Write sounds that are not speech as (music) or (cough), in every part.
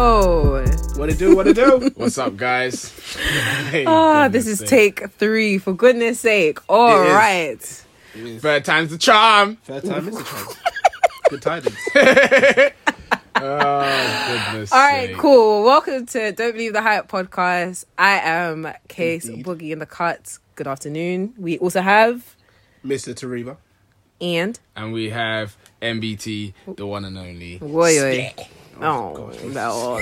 yo. What it do? What it do? (laughs) What's up, guys? Hey, Ah, this is sake. take three, for goodness sake. All It is. right. Third time's the charm. Third time is a chance. (laughs) Good tidings. (laughs) Oh, goodness. All right, sake. cool. Welcome to Don't Believe the Hype podcast. I am Case Indeed. Boogie in the Cut. Good afternoon. We also have Mr. Tariba. and And we have MBT, the one and only. Woy Woy. Oh, gosh. no.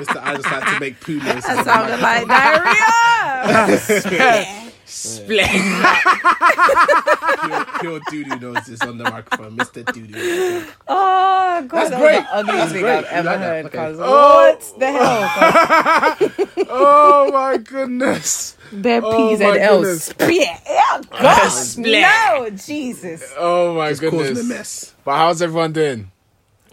Mr. I just like to make poo. That sounded like diarrhea. Split. (laughs) pure, pure doo-doo noises on the microphone. Mr. Doo-doo. Oh, God. That's that great. the ugliest That's thing great. I've ever like heard. Okay. 'cause Oh. What the hell? (laughs) oh, my goodness. Bare Oh, P's my and L's. goodness. Split. Oh, God. Split. No, Jesus. Oh, my It's causing a mess. But how's everyone doing?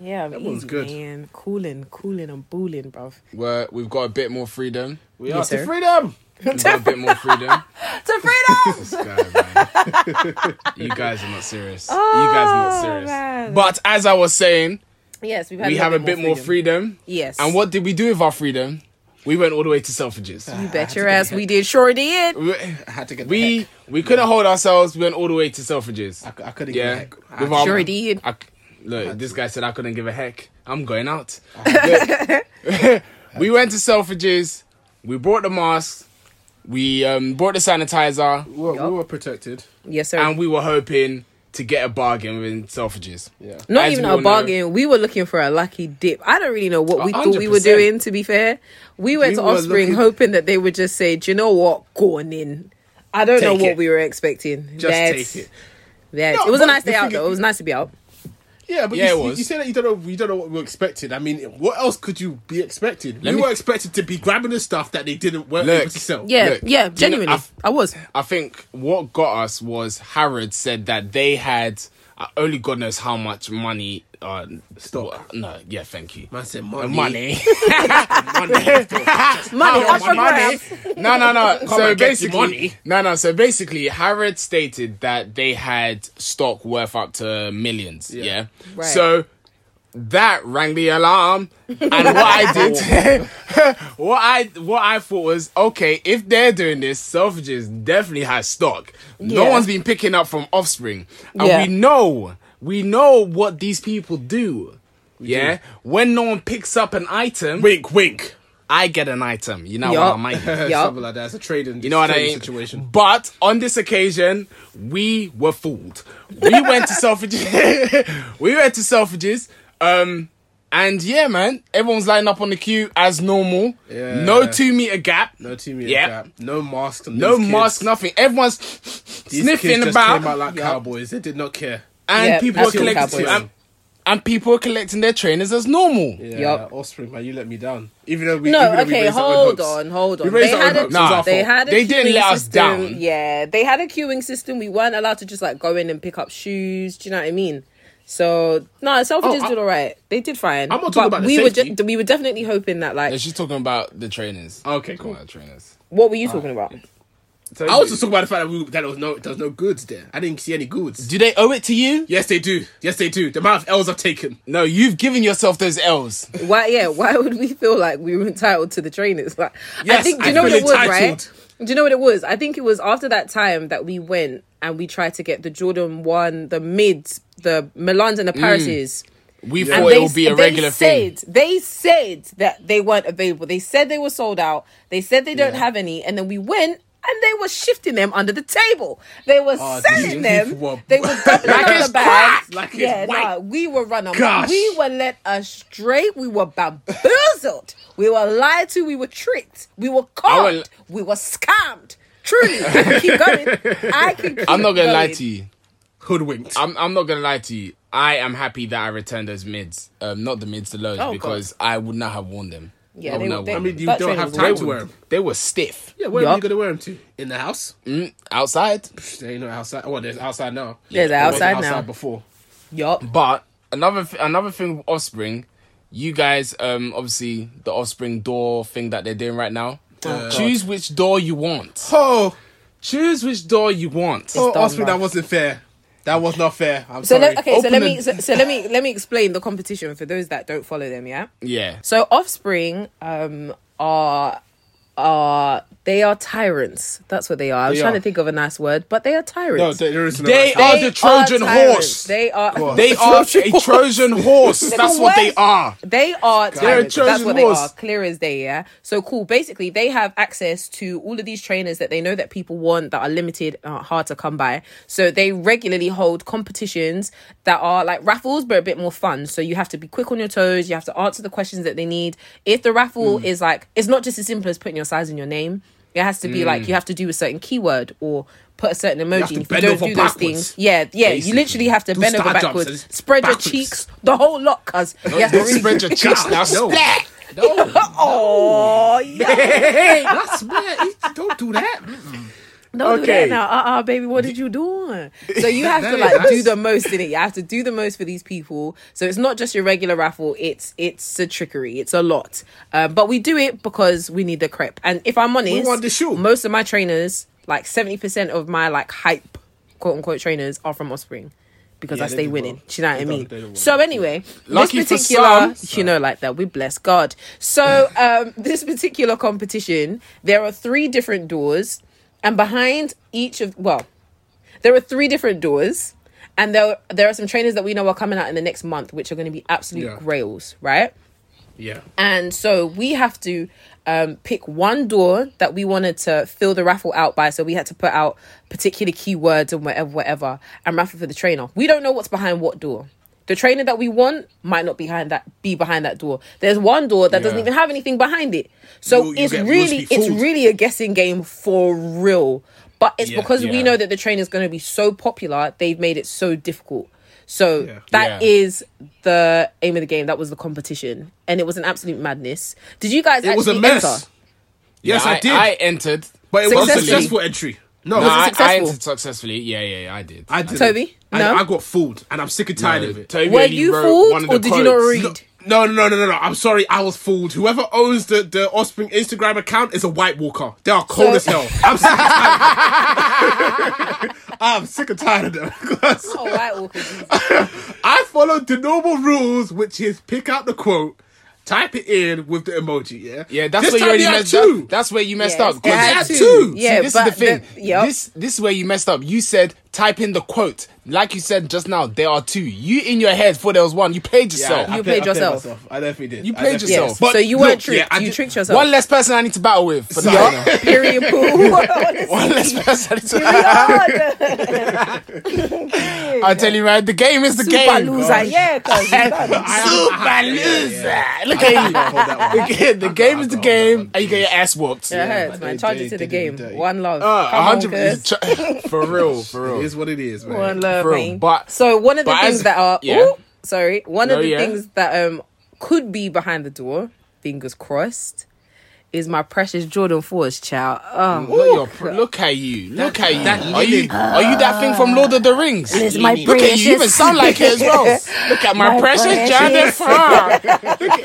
Yeah, I'm one's easy, good. man. Cooling, cooling, and booling, bruv. We're, we've got a bit more freedom. We Yes, are sir. (laughs) to freedom. We've got a bit more freedom. (laughs) To freedom! (laughs) guy, man. you guys are not serious. you guys are not Oh, serious. man. But as I was saying, yes, we've had we little have a bit more freedom. Yes. And what did we do with our freedom? We went all the way to Selfridges. You ah, bet your ass we did. Sure did. We I had to get the we, heck. we couldn't hold ourselves. We went all the way to Selfridges. I, I couldn't Yeah, get the heck. With I, our- Sure did. I, look, this guy said I couldn't give a heck. I'm going out. Look, (laughs) we went to Selfridges. We brought the masks. We um, brought the sanitizer, we, were, we were protected. Yes, sir. and we were hoping to get a bargain with Selfridges. Yeah. Not as even we a all know- bargain. We were looking for a lucky dip. I don't really know what we A thought we were 100%. doing, to be fair. We went We to were Offspring looking- hoping that they would just say, Do you know what? Going in. I don't know Take what it. we were expecting. Just That's- take it. that's- No, it was a but nice the day out, thing though. It was nice to be out. Yeah, but Yeah, you, it was. you say that you don't know you don't know what we were expecting. I mean, what else could you be expected? Let we me- were expected to be grabbing the stuff that they didn't weren't Look. able to sell. Yeah, Look, yeah, do you know- genuinely. I've- I was. I think what got us was Harrod said that they had only God knows how much money. Uh, Stock. No, yeah, thank you. Man said Uh, money. money. (laughs) money. Money, How up for no, no, no. so and get your basically, money. no, no. So basically, Harrod stated that they had stock worth up to millions. Yeah. Yeah. Right. So that rang the alarm, and what I (laughs) did, (laughs) what I what I thought was okay. If they're doing this, Selfridges definitely has stock. No one's been picking up from Offspring, and Yeah. we know we know what these people do. Yeah, when no one picks up an item, wink, wink. I get an item. You know Yup. what I mean? (laughs) Yup. Something like that. It's a trading. You know what I mean? Situation. But on this occasion, we were fooled. We went to Selfridges. we went to Selfridges. Um, and yeah, man, everyone's lining up on the queue as normal. Yeah. No two meter gap. No team Yeah. gap. No mask. No kids. mask, nothing. Everyone's These sniffing kids just about, came out like Yup. cowboys. They did not care. and Yeah, people are collecting and, and people are collecting their trainers as normal. Yeah, Yup. Offspring, man, you let me down. Even though we No, even though we okay, raised hold on, hold on. We They had a. It was Nah, they had a They didn't let us system. down. Yeah, they had a queuing system. We weren't allowed to just like go in and pick up shoes. Do you know what I mean? So no, Selfridges Oh, I- did all right. They did fine. I'm not talking But about the we were safety. ju- we were definitely hoping that like. Yeah, she's talking about the trainers. Okay, cool. the trainers. What were you ah. talking about? I was just talking about the fact that, we, that there was no there was no goods there. I didn't see any goods. Do they owe it to you? Yes, they do. Yes, they do. The amount of L's I've taken. No, you've given yourself those L's. Why? Yeah. Why would we feel like we were entitled to the trainers? Like, I think. Do I you know what feel it was? Right? Do you know what it was? I think it was after that time that we went and we tried to get the Jordan one, the mids, the Milans and the mm. Parises. We And thought it would be a they regular thing. said, They said that they weren't available. They said they were sold out. They said they don't Yeah. have any. And then we went and they were shifting them under the table. They were Oh, selling them. were- They were (laughs) doubling Like up the bags. like yeah, nah, we were running. Gosh. We were led astray. We were bamboozled. we were lied to. We were tricked. We were conned. will- we were scammed. Truly, keep going. I can. Keep I'm not gonna lie to you. Hoodwinked. I'm I'm not gonna lie to you. I am happy that I returned those mids. Um, not the mids, the lows, Oh, because I would not have worn them. Yeah, I they would were- not they- I mean, you That don't trainer have was time to wear them. They were stiff. Yeah, where Yup. are you gonna wear them to? In the house? Mm, outside. They ain't no outside. Well, there's outside now. There's There wasn't outside now. Outside before. Yup. But another th- another thing with Offspring, you guys, um, obviously the Offspring door thing that they're doing right now. Choose which door you want. Oh, Choose which door you want. oh, done, Offspring, that wasn't fair. That was not fair. I'm So sorry. let, okay, so let the- me so, so let me let me explain the competition for those that don't follow them. Yeah. Yeah. So Offspring um are are they are tyrants. That's what they are. I was They trying are. to think of a nice word, but they are No, tyrants. there is no. They right are the Trojan tyrants. horse. They are. They are a Trojan horse. That's what they are. They are tyrants. That's what they horse. are. Clear as day, yeah. So cool. Basically, they have access to all of these trainers that they know that people want that are limited, uh, hard to come by. So they regularly hold competitions that are like raffles, but a bit more fun. So you have to be quick on your toes. You have to answer the questions that they need. If the raffle Hmm. is like, it's not just as simple as putting your size in your name. It has to be like Hmm. you have to do a certain keyword or put a certain emoji. And if you don't do those things, yeah, yeah, you literally have to Do bend over backwards, spread backwards. your cheeks, the whole lot, cuz you have to really spread your (laughs) cheeks now. Splat. No, (laughs) Oh, yeah. (laughs) that's bad. Don't do that. Don't do Okay. that now. Uh uh baby, what did you do? So you have to (laughs) like do the most in it. You have to do the most for these people. So it's not just your regular raffle, it's it's a trickery. It's a lot. Um, but we do it because we need the crep. And if I'm honest, want the shoe. most of my trainers, like 70% of my like hype quote unquote trainers are from Offspring. Because Yeah, I stay winning. Do you know what I mean? don't- they don't So anyway, Lucky this particular, some. you know, like that. We bless God. So um, (laughs) this particular competition, there are three different doors, and behind each of well, there are three different doors, and there there are some trainers that we know are coming out in the next month, which are going to be absolute Yeah. grails, right? Yeah. And so we have to um, pick one door that we wanted to fill the raffle out by. So we had to put out particular keywords and whatever, whatever, and raffle for the trainer. We don't know what's behind what door. The trainer that we want might not behind that be behind that door. There's one door that doesn't even have anything behind it. So You- you it's get- really it's really a guessing game for real. But it's Yeah, because we know that the trainer is going to be so popular, they've made it so difficult. So Yeah. that Yeah. is the aim of the game. That was the competition, and it was an absolute madness. Did you guys? It was a mess. enter? Yes, Yeah, I, did. I entered. but it was a successful entry. No, No, Was it I, I successful? entered successfully. Yeah, yeah, yeah, I did. I did. Toby? No? I, I got fooled, and I'm sick and tired of it. Toby Were only you wrote fooled, one of or the did you not quotes. read? No, no, no, no, no, no. I'm sorry, I was fooled. Whoever owns the, the Offspring Instagram account is a White Walker. They are cold So- as hell. I'm sick and tired. (laughs) I'm sick and tired of them. (laughs) because Oh, White Walker. (laughs) I followed the normal rules, which is pick out the quote, type it in with the emoji. Yeah, Yeah, that's This where you already messed two. up. That's where you messed Yes, up. it 'cause- had had two. two. Yeah, See, this is the thing. yep. This this is where you messed up. You said type in the quote, like you said just now. There are two. You in your head thought there was one. You played yourself. You played yourself. myself. I definitely did. You played yourself. Yes. But so you weren't tricked. yeah, you did- tricked yourself. One less person I need to battle with. For the Yeah. final. (laughs) Period. Poo. (laughs) One (laughs) less person. I need to- I tell you, man, the game is the Super game. loser. Yeah, cause you done. Super loser. Look at you. Hold that one. Okay, the game is the game, and you get your ass whooped. It hurts, man. Charge they- it to the game. One love. Uh, Come hundred cuz. for real, for real. is what it is, man. One love, Bro, man. but- so one of the things as- that are yeah. ooh, sorry, one No, of the yeah. things that um could be behind the door, fingers crossed, is my precious Jordan Force child. Oh, Look, your pr- look at you. Look at you. that are you linen. are you that thing from Lord of the Rings? It's my Look at you. You even sound like it as well. (laughs) Look at my, My precious precious. Jennifer.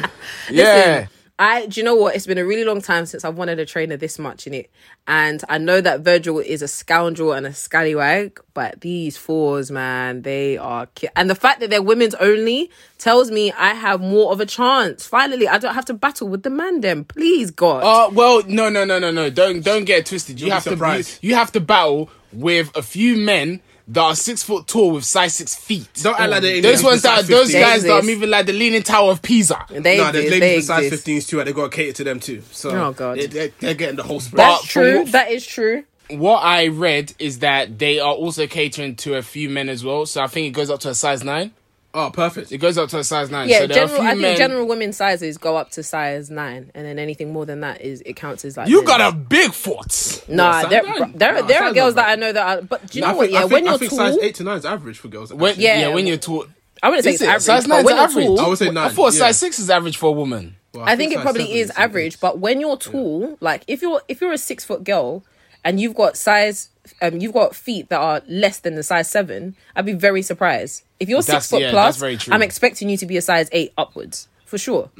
(laughs) (laughs) yeah. I do you know what? It's been a really long time since I've wanted a trainer this much in it. And I know that Virgil is a scoundrel and a scallywag, but these fours, man, they are ki- and the fact that they're women's only tells me I have more of a chance. Finally, I don't have to battle with the man them. Please God. Uh, well, no, no, no, no, no. Don't don't get it twisted. You You'll be have to you, you have to battle with a few men that are six foot tall with size six feet. Don't act like they mm. Those ones that size those 15. guys that are exist. moving like the Leaning Tower of Pisa. they no, there's exist. ladies They for size exist. 15s too, and they got to cater to them too. So, Oh, God. they, they, they're getting the whole spread. That's true. from- That is true. What I read is that they are also catering to a few men as well. So I think it goes up to a size nine. Oh, perfect. It goes up to a size nine. Yeah, so there are a general. few I think men- general women's sizes go up to size nine, and then anything more than that is it counts as like. You men. got a big foot. Nah, size there, nine? there, No, there are girls nine, that I know that are. But do you I know what? Think, yeah, think, when you're I think tall, size 8 to 9 is average for girls. When, yeah, Yeah, when you're tall. I wouldn't say it's it? average. Size but nine's when you're average. tall, I would say nine. I 9. thought yeah. size six is average for a woman. Well, I think it probably is average. But when you're tall, like if you're if you're a six foot girl and you've got size, um, you've got feet that are less than the size seven, I'd be very surprised. If you're That's- six foot yeah, plus, very true. I'm expecting you to be a size eight upwards for sure.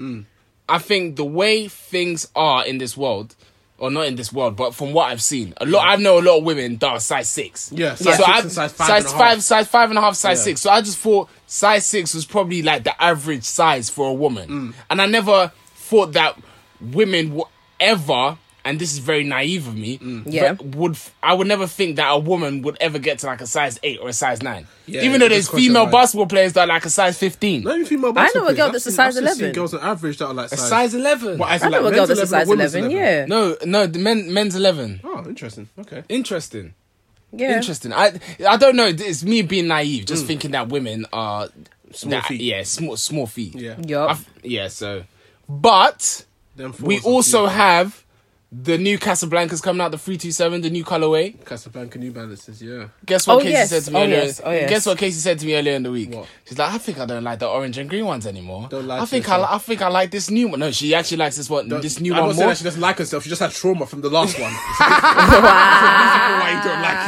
I think the way things are in this world, or not in this world, but from what I've seen, a lot. I know a lot of women that are size six. Yeah, so size six I- and size five size and a five, size five and a half, size Yeah. six. So I just thought size six was probably like the average size for a woman, Mm. and I never thought that women would ever. And this is very naive of me. Mm. Yeah. Would I would never think that a woman would ever get to like a size eight or a size nine. Yeah, Even though there's female mark. basketball players that are like a size fifteen. Not even female I know a girl players. that's a I've size seen- I've 11. Girls on average that are like A size. size eleven. What, as I know like a girl that's a size or women's 11, yeah. No, no, the men men's eleven. Oh, interesting. Okay. Interesting. Yeah. Interesting. I I don't know. It's me being naive, just thinking that women are Small that- feet. Yeah, small small feet. Yeah. Yup. I've- yeah. So, but we also cute. have the new Casablancas coming out, the three two seven, the new colorway. Casablanca New Balances. Yeah. Guess what Oh, Casey yes. said to me Oh, earlier? yes. Oh, yes. Guess what Casey said to me earlier in the week? What? She's like, I think I don't like the orange and green ones anymore. Don't lie I think I, yourself. I think I like this new one. No, she actually likes this one. this new I'm one not saying more. that she doesn't like herself. She just had trauma from the last one. (laughs) Wow. why you don't like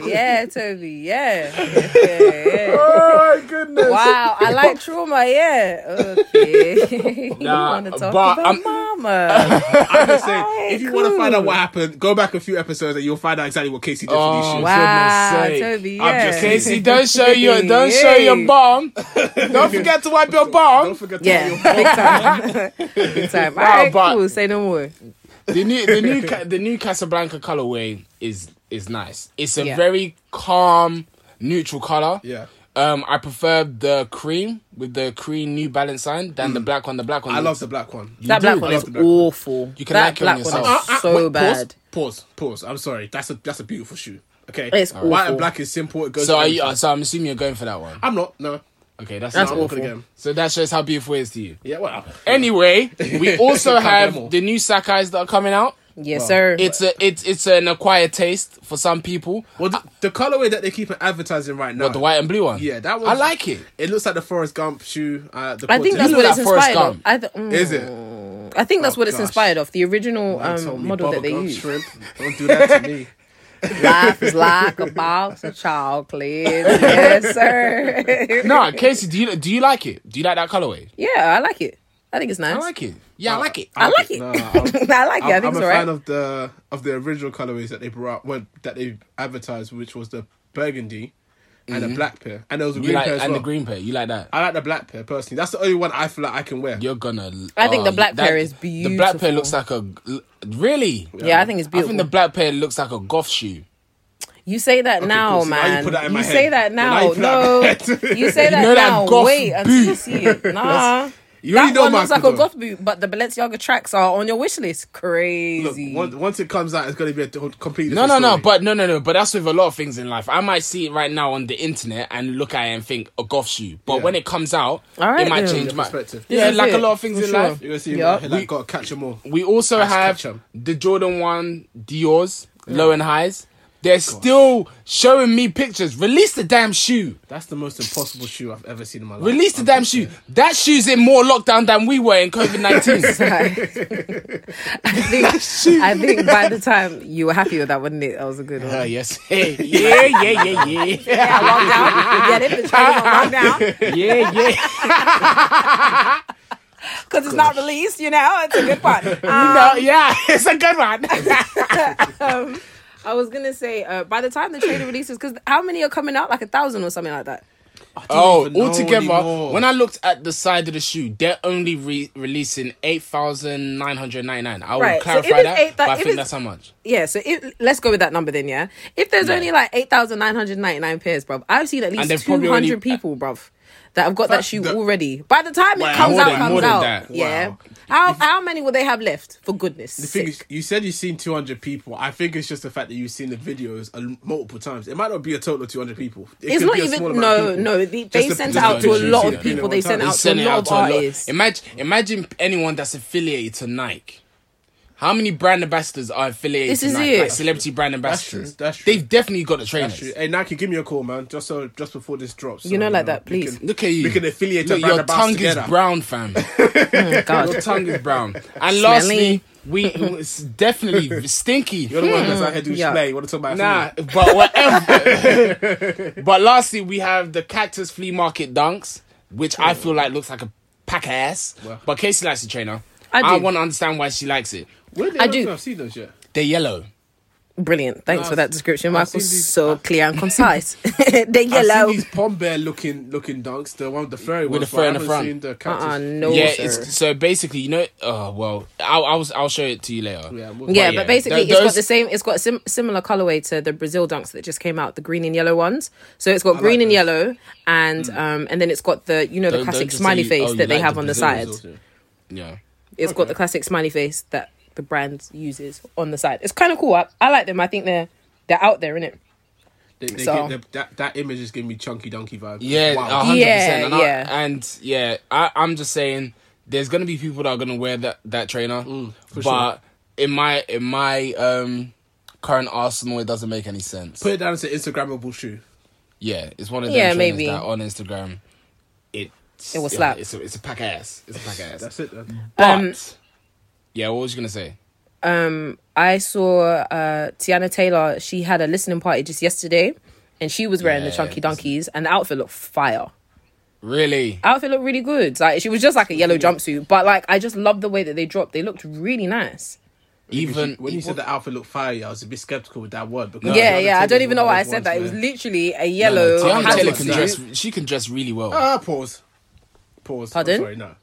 Wow. (laughs) yeah, Toby. Yeah. yeah, (laughs) yeah. oh my goodness. Wow, I like trauma. Yeah. Okay. you Nah, want to talk but about I'm- mama? I'm just saying, Alright, if you want to find out what happened, go back a few episodes and you'll find out exactly what Casey did for Oh, these shoes. wow, goodness sake. Toby. I'm just Casey, don't show (laughs) your don't show your Yay. bum. (laughs) Don't forget to wipe your bum. Don't forget to Yeah, your big time. (laughs) big time. All right, but- cool. Say no more. the new the new the new Casablanca colorway is is nice. It's a Yeah. very calm, neutral color. Yeah. Um, I prefer the cream with the cream New Balance sign than the black one. The black one. Mm. I love the black one. You That do? black I one love is the black one. awful. You can that like it black on one yourself. is so wait, bad. Pause, pause, pause. I'm sorry. That's a that's a beautiful shoe. Okay. It's White awful. and black is simple. It goes. So with are you, everything. so I'm assuming you're going for that one. I'm not. No. Okay, that's That's not- not awful. get 'em. So that shows how beautiful it is to you. Yeah. Well. Anyway, we (laughs) also Can't get 'em have the new Sacai's that are coming out. Yes, sir. It's a it's it's an acquired taste for some people. Well, the, the colorway that they keep advertising right now. But the white and blue one. Yeah, that was. I like it. It looks like the Forrest Gump shoe. Uh, the I think that's You what it's inspired of. Gump. I th- mm, Is it? I think that's Oh, what it's gosh. inspired of. The original Man um, model that they use. Shrimp. Don't do that to me. (laughs) Life is like a box of chocolates. yes, sir. (laughs) No, Casey, do you do you like it? Do you like that colorway? yeah, I like it. I think it's nice. I like it. Yeah, I oh, like it. I like it. No, (laughs) I I'm- like it. I I'm, think I'm it's a alright. fan of the of the original colorways that they brought, well, that they advertised, which was the burgundy and the mm-hmm. black pair, and there was a You green like pair as and well. the green pair. You like that? I like the black pair personally. That's the only one I feel like I can wear. You're gonna. I think oh, the black that- pair is beautiful. The black pair looks like a. Really? yeah, I think it's beautiful. I think the black pair looks like a goth shoe. You say that now, cool. So now you that in say that now now. you put that in no, you say that know now. goth Wait until you see it. (laughs) Nah. You already that know one looks like a though. goth boot, but the Balenciaga tracks are on your wish list. Look, Crazy. once, once it comes out, it's going to be a completely No, different no, no. But no, no, no. But that's with a lot of things in life. I might see it right now on the internet and look at it and think a goth shoe. But Yeah. when it comes out, All right, it might then. change my perspective. Yeah, This is like a lot of things for in sure. life. You're going to see Yup. him like, got to catch them all. We also Ash have Ketchum. the Jordan One Dior's low and highs. They're still showing me pictures. Release the damn shoe. That's the most impossible shoe I've ever seen in my life. Release the I'm damn just shoe. That shoe's in more lockdown than we were in COVID nineteen. (laughs) (laughs) I think I think by the time you were happy with that, wasn't it? That was a good one. uh, yes. (laughs) Hey, yeah, yeah, yeah, yeah, Yeah, lockdown. Get it? The Chinese on lockdown yeah, yeah. because it's not released. You know, it's a good one. Um, no, yeah, it's a good one. um, I was gonna say uh, by the time the trailer (coughs) releases, because how many are coming out? Like a thousand or something like that. Oh, altogether, anymore. when I looked at the side of the shoe, they're only re- releasing eight thousand nine hundred ninety nine. I will Right, so clarify it's that, eight thou- but I if think it's- that's how much. Yeah, so if, let's go with that number then. Yeah, if there's only like eight thousand nine hundred ninety nine pairs, bruv, I've seen at least they've two probably hundred already- people, bruv, that have got that shoe already. By the time it comes out, than- comes out. Yeah. How how many will they have left? For goodness The thing is, you said you've seen 200 people. I think it's just the fact that you've seen the videos a- multiple times. It might not be a total of 200 people. It It's not even no no. They, they sent out to a lot of people. They sent out to a it lot out of to a lot. artists. Imagine, imagine anyone that's affiliated to Nike. How many brand ambassadors are affiliated This to is Nike? it. Like celebrity brand That's true. ambassadors. That's true. They've definitely got the That's trainers. true. Hey Nike, give me a call, man. Just so just before this drops. You know, like that, we please. can- Look at you. We can affiliate Look, a brand your ambassador tongue together. is brown, fam. (laughs) Oh, your tongue is brown. And Smelly. lastly, we it's definitely stinky. You're the one that's hmm. out here doing Yeah. display. You want to talk about Nah, food? but whatever. (laughs) but lastly, we have the Cactus Flea Market Dunks, which I feel like looks like a pack of ass. Well. But Casey likes the trainer. I I, do. want to understand why she likes it. Where did I I do. do. I've seen those yet. They're yellow. Brilliant. Thanks No, for that description, I've Michael. these- So I've- clear and concise. (laughs) (laughs) They're I've yellow. seen these pom bear looking looking dunks. The one with the furry With ones, the fur I in the haven't front. Seen the cactus. Uh-uh, no, yeah, sir. it's so basically, you know. Oh well, I'll I'll, I'll show it to you later. Yeah, we'll- Yeah, But but basically, Th- it's got the same. It's got a sim- similar colorway to the Brazil dunks that just came out, the green and yellow ones. So it's got like green and those. yellow, and um, and then it's got the you know the Don't- classic don't smiley say, face oh, that they like have the on the Brazil side. Results, yeah. Yeah. It's got the classic smiley face that the brand uses on the side. It's kind of cool. I, I like them. I think they're they're out there, innit? They, they So- give, the, that that image is giving me chunky donkey vibes. Yeah, wow. a hundred Yeah, percent. And I- yeah. and yeah, I, I'm just saying, there's gonna be people that are gonna wear that that trainer, Mm, for but in my in my um current arsenal, it doesn't make any sense. Put it down as an Instagrammable shoe. yeah, it's one of them Yeah, trainers maybe. that on Instagram, it It will yeah, slap. It's a, it's a pack ass. It's a pack ass. That's it. Then. but Um, yeah, what was you gonna say? Um, I saw uh, Teyana Taylor. She had a listening party just yesterday, and she was wearing the chunky donkeys, and the outfit looked fire. Really? Outfit looked really good. Like she was just like a yellow jumpsuit, but like I just love the way that they dropped. They looked really nice. Even when you said the outfit looked fire, I was a bit skeptical with that word. Because yeah, yeah. I don't even know why I said that. It was literally a yellow. no, Teyana hazard Taylor can suit. dress. She can dress really well. Ah, pause. Pause. I'm Pardon? sorry, no.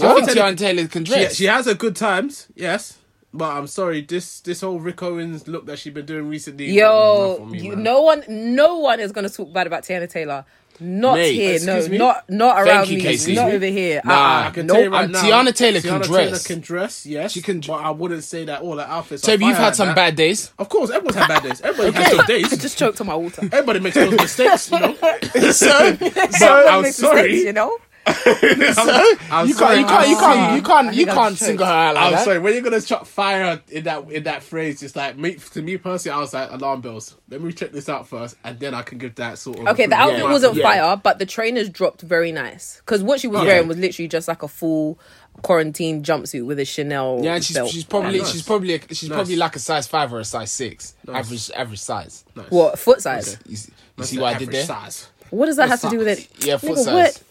I think Teyana Taylor- can She, dress. she has her good times, yes. But I'm sorry, this this whole Rick Owens look that she's been doing recently. Yo, me, you, no one, no one is gonna talk bad about Teyana Taylor. Not Mate, here, no, me? not not Thank around you, me, Casey. not Excuse over here. Nah. uh-uh. I can Nope. tell you right now, Teyana Taylor can dress. Taylor can dress, yes. She can dr- but I wouldn't say that all her outfits. so if you've had like some that. bad days, Of course, everyone's had bad days. Everybody has those I just choked on my water. Everybody makes those mistakes, you know. (laughs) so, But I'm sorry. mistakes, you know. (laughs) I'm you sorry. can't, you can't, you can't, you can't, you think I can't single her out like I'm that. sorry. When you're gonna chuck fire in that in that phrase, it's like me to me personally. I was like alarm bells. Let me check this out first, and then I can give that sort of. Okay, the outfit Yeah. wasn't Yeah. fire, but the trainers dropped very nice because what she was Okay. wearing was literally just like a full quarantine jumpsuit with a Chanel Yeah, and she's belt. she's probably Yeah, nice. she's probably a, she's Nice. probably like a size five or a size six, Nice. average average size. Nice. what foot size? You, see- you That's see what I did average there? Size. What does that have Foot to do with it? Yeah, foot Nigga, size. what?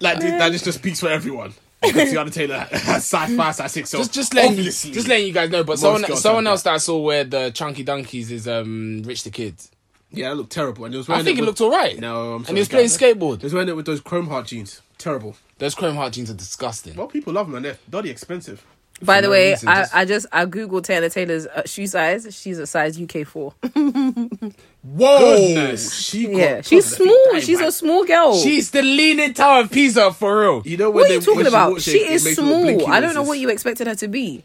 Like th- that just just speaks for everyone. Because Teyana Taylor (laughs) has size five, size six. So Just just letting you, obviously, just letting you guys know. But someone someone else that I saw wear the chunky donkeys is um Rich the Kid. yeah, that looked terrible. And it was I think it with- looked alright. No, I'm and sorry, he was playing skateboard. He was wearing it with those chrome heart jeans. Terrible. Those chrome heart jeans are disgusting. Well, people love them and they're bloody expensive. By the no way, reason, I, just- I just I googled Teyana Taylor's uh, shoe size. She's a size UK four. (laughs) Whoa, Goodness, she got yeah, she's couple of feet small. down, She's man. a small girl. she's the leaning tower of Pisa for real. You know when what are they, you talking about? She it is makes little small. I don't know what you expected her to be.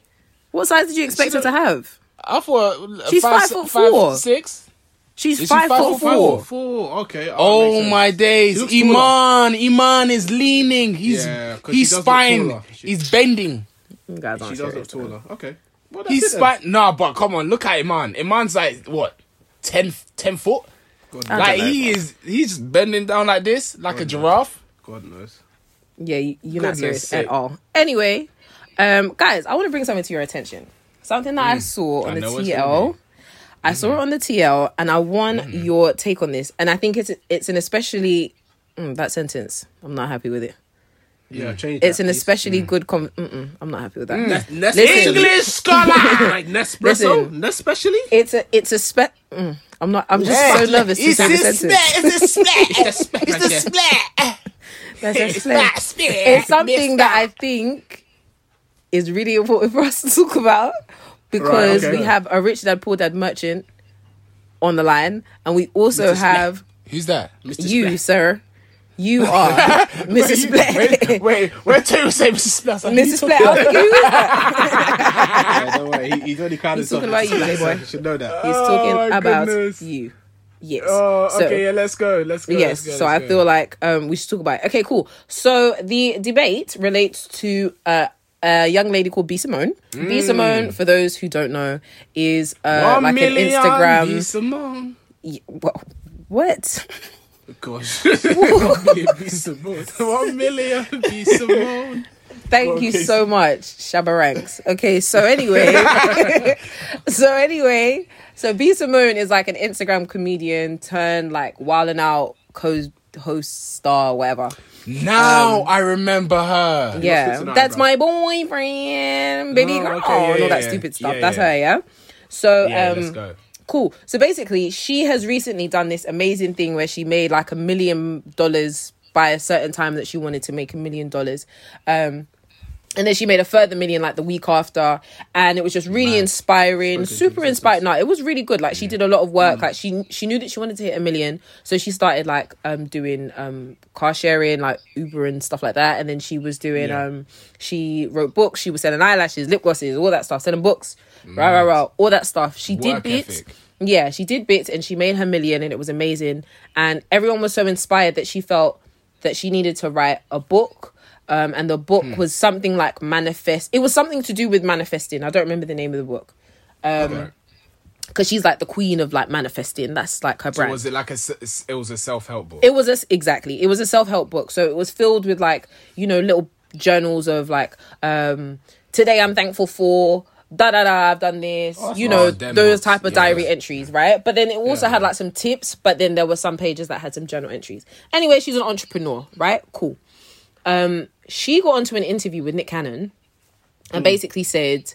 What size did you expect her to have? I thought uh, She's five foot four. six. She's Is she five, five foot foot four. four? Four. Okay. oh, Oh my days, He looks Iman! Iman is leaning. He's Yeah, 'cause he's she spine. He's bending. You guys She aren't does look serious. taller. Okay. Well, He's it then. spine. Nah, but come on, look at Iman. Iman's like what 10, 10 foot. God, Like don't know. he is. He's just bending down like this, like a giraffe. God knows. Yeah, you- you're not serious sake. at all. Anyway, um, guys, I want to bring something to your attention. Something that I saw Mm. I on the TL. gonna I saw it on the TL, and I want Mm-hmm. your take on this. And I think it's it's an especially mm, that sentence. I'm not happy with it. Yeah, mm. change. It's that, an please. especially mm. good. Com- mm-mm, I'm not happy with that. Mm. Nes- Nes- Listen. English scholar. (laughs) like Nespresso, Listen. Nespecially. It's a it's a spe. Mm, I'm not. I'm just Yeah. so nervous to It's say the the sentence. splat. It's the splat. It's the It's the splat. That's a It's splat. it's something that I think is really important for us to talk about because okay. we have a rich dad poor dad merchant on the line, and we also Mr. have Who's that? Mr. you, Splat. sir. You are (laughs) Mrs. Splat. Wait, wait, wait till you say Mrs. Splat. Mrs. Splat. I was thinking, who is? Yeah, don't worry. He, he's only kind He's of talking about you, Playboy. You should know that. He's Oh, talking my about goodness. you. Yes. Oh, So- okay, yeah, let's go. Let's go. yes let's go, so i let's go. feel like um we should talk about it okay cool so the debate relates to uh a young lady called B Simone. B Simone, for those who don't know, is uh, One like an million Instagram. be Simone. Y- wha- What? (laughs) Gosh. (laughs) One million piece of wood. (laughs) One million be Simone. Thank you so much, Shabba Ranks. Okay, so anyway, (laughs) so anyway, so B Simone is like an Instagram comedian turned like wilding out co host star whatever. Now I remember her. Yeah, that's my boyfriend, baby Oh, girl, okay, yeah, and all that yeah, stupid stuff. yeah, that's yeah. her, yeah. So, Yeah, um, let's go. Cool. So basically, she has recently done this amazing thing where she made like a million dollars by a certain time that she wanted to make a million dollars. Um, and then she made a further million like the week after, and it was just really inspiring, super inspired. No, it was really good. Like she did a lot of work. Like she she knew that she wanted to hit a million, so she started like um doing um car sharing, like Uber and stuff like that. And then she was doing Yeah. um she wrote books. She was selling eyelashes, lip glosses, all that stuff, selling books, rah rah rah, all that stuff. She did Work bits. ethic. Yeah, she did bits, and she made her million, and it was amazing. And everyone was so inspired that she felt that she needed to write a book. Um, and the book Hmm. was something like manifest. It was something to do with manifesting. I don't remember the name of the book Okay. because she's like the queen of like manifesting. That's like her So brand. was it like a? It was a self help book. It was a, exactly. It was a self help book, so it was filled with like you know little journals of like um today I'm thankful for da da da I've done this. you know Oh, those type of yeah. diary entries, right? But then it also Yeah. had like some tips. But then there were some pages that had some journal entries. Anyway, she's an entrepreneur, right? Cool. Um, she got onto an interview with Nick Cannon and basically said,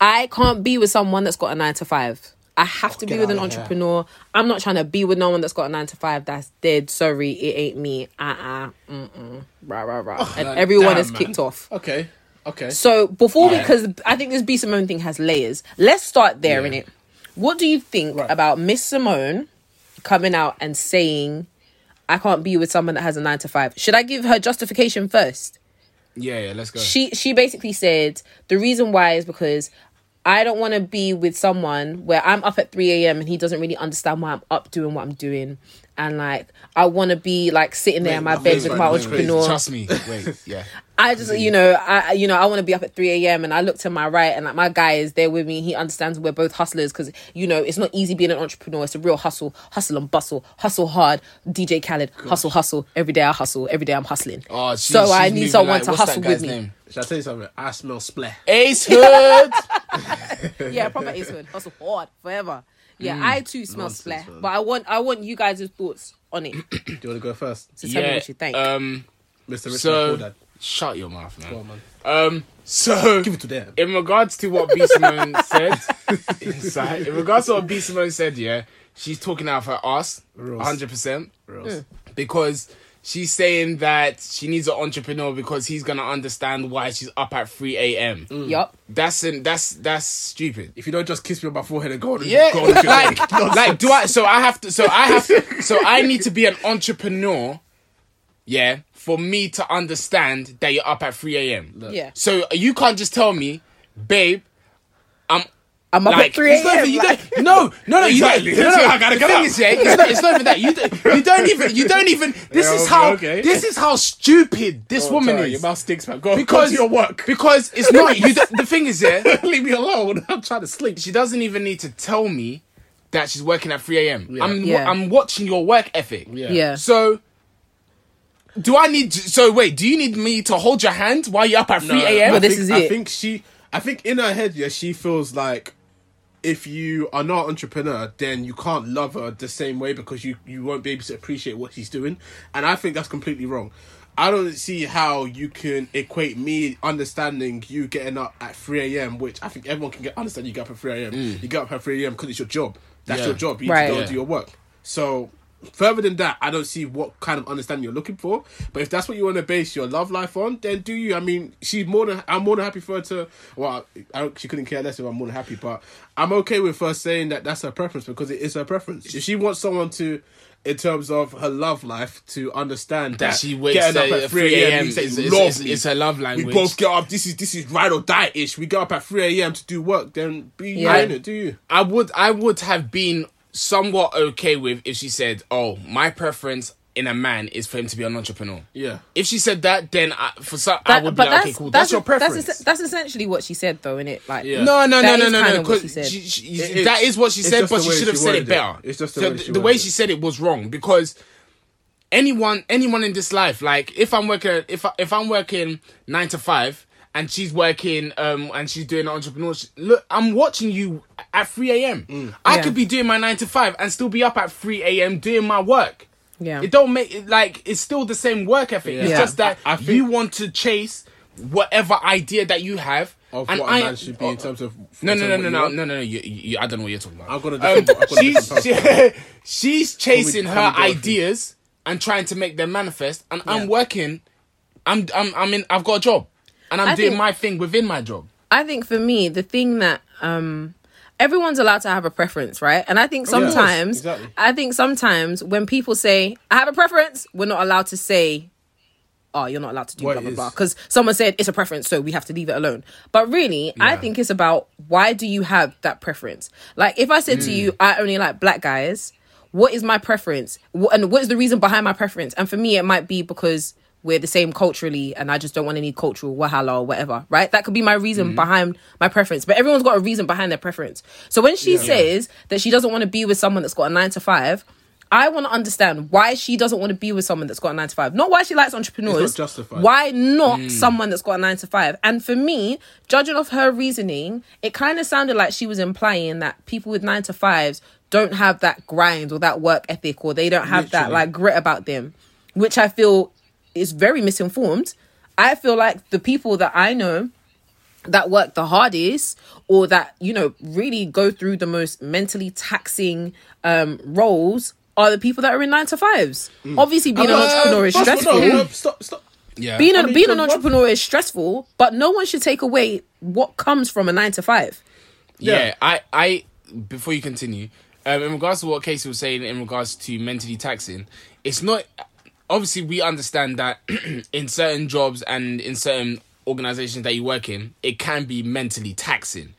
"I can't be with someone that's got a nine to five. I have to be with an of here. entrepreneur. I'm not trying to be with no one that's got a nine to five. That's dead. Sorry, it ain't me. Uh uh-uh, mm mm. Rah rah rah. And like, everyone damn, is man. kicked off. Okay. Okay. So before we, because I think this B Simone thing has layers. Let's start there Yeah. in it. What do you think Right. about Miss Simone coming out and saying, "I can't be with someone that has a nine to five? Should I give her justification first? yeah, yeah. Let's go. she she basically said the reason why is because I don't want to be with someone where I'm up at 3 a.m. and he doesn't really understand why I'm up doing what I'm doing. And like, I want to be like sitting there in my bed with my wait, entrepreneur. Trust me. Wait. Yeah. (laughs) I just, you know, I, you know, I want to be up at 3 a.m. and I look to my right and like my guy is there with me. He understands we're both hustlers because, you know, it's not easy being an entrepreneur. It's a real hustle, hustle and bustle, hustle hard. DJ Khaled, hustle, hustle. Every day I hustle. Every day I'm hustling. Oh, so I need someone like- to hustle with me. name? Shall I tell you something? I smell spleh. Ace Hood. (laughs) (laughs) yeah, proper Ace Hood. Hustle hard forever. Yeah, Mm. I too smell Nonsense, spleh, man. but I want I want you guys' thoughts on it. (clears throat) Do you want to go first, So tell me what you think. Um. Mr. Richard So Dad? shut your mouth, man. Go on, man. Um. So Give it to them. in regards to what B Simone (laughs) said, inside, in regards to what B Simone said, yeah, she's talking out of her ass, hundred percent, because she's saying that she needs an entrepreneur because he's gonna understand why she's up at three a.m. Mm. yup. That's an, that's that's stupid. If you don't just kiss me on my forehead and go on, Yeah, go on with like, (laughs) like, do I? So I have to. So I have. So I need to be an entrepreneur. Yeah, for me to understand that you're up at three a.m. Yeah. So you can't just tell me, babe. I'm I'm up like at 3 it's not a.m. you like- don't, no, no, no, you don't. No, no, I gotta the get thing up. is, yeah, it's not, it's not even that. You, don't- (laughs) you don't even. You don't even. This Yeah, is okay, how. okay. This is how stupid this Oh, woman sorry, Your is. mouth stinks, man. Go, Because go to your work. Because it's not. You. don't- The thing is, yeah. (laughs) Leave me alone. (laughs) I'm trying to sleep. she doesn't even need to tell me that she's working at 3 a.m. Yeah. I'm Yeah. I'm watching your work ethic. Yeah. Yeah. So do I need so wait, do you need me to hold your hand while you're up at 3 a.m.? But I this think, is I think she. I think in her head, yeah, she feels like if you are not an entrepreneur, then you can't love her the same way because you you won't be able to appreciate what she's doing. And I think that's completely wrong. I don't see how you can equate me understanding you getting up at 3 a.m., which I think everyone can get understand you get up at 3 a.m. Mm. You get up at 3 a.m. because it's your job. That's Yeah. your job. You Right. to go Yeah. and do your work. So further than that, I don't see what kind of understanding you're looking for. But if that's what you want to base your love life on, then do you? I mean, she's more than I'm more than happy for her to. Well, I don't, she couldn't care less if I'm more than happy, but I'm okay with her saying that that's her preference because it is her preference. If she wants someone to. In terms of her love life, to understand that, That she wakes getting up at at 3 a.m. is- me. is her love language. We both get up. This is this is ride or die ish. We get up at 3 a.m. to do work. Then be Yeah. yeah. it. Do you? I would I would have been somewhat okay with if she said, "Oh, my preference in a man is for him to be an entrepreneur." Yeah. If she said that, then I, for some I would be like, "Okay, cool. That's, your preference." That's, es- that's essentially what she said, though, innit? Like, Yeah. No, no, That no, is no, no, no. of what she said. she, she, It- that is what she said, but she should have said it worded it. better. It's just the So way she the way worded she said it was wrong because anyone, anyone in this life, like if I'm working, if I, if I'm working nine to five. And she's working, um, and she's doing entrepreneurship. Look, I'm watching you at 3 a.m. I Yeah. could be doing my nine to five and still be up at 3 a.m. doing my work. Yeah. It don't make it like it's still the same work ethic. It's Yeah. just that I- I think- you want to chase whatever idea that you have. Of and what I a man should be in terms of. no, in no, no, no, no, no, no, no. You, you, I don't know what you're talking about. I've got a Um, different. I've got a she's different she- (laughs) she's chasing we- her can we go through? ideas and trying to make them manifest, and Yeah. I'm working. I'm I'm I'm in. I've got a job, and I'm I doing think- my thing within my job. I think for me, the thing that um everyone's allowed to have a preference, right? And I think sometimes exactly. I think sometimes when people say I have a preference, we're not allowed to say oh, you're not allowed to do What blah blah is- blah because someone said it's a preference, so we have to leave it alone. But really, I think it's about why do you have that preference? Like if I said to you, I only like black guys, what is my preference? And what is the reason behind my preference? And for me, it might be because we're the same culturally and I just don't want any cultural wahala or whatever, right? That could be my reason mm-hmm. behind my preference. But everyone's got a reason behind their preference. So when she says that she doesn't want to be with someone that's got a nine to five, I want to understand why she doesn't want to be with someone that's got a nine to five. Not why she likes entrepreneurs. Not justified. Why not mm. someone that's got a nine to five? And for me, judging off her reasoning, it kind of sounded like she was implying that people with nine to fives don't have that grind or that work ethic or they don't have that like grit about them, which I feel is very misinformed. I feel like the people that I know that work the hardest or that you know really go through the most mentally taxing um roles are the people that are in nine to fives. Obviously, being an Uh, entrepreneur is first of all, stressful no, no, Stop, stop. Yeah, being, I a, mean, being an entrepreneur is stressful, but no one should take away what comes from a nine to five. Yeah, Yeah. I, I, before you continue, um, in regards to what Casey was saying in regards to mentally taxing, it's not. Obviously, we understand that (clears throat) in certain jobs and in certain organizations that you work in, it can be mentally taxing,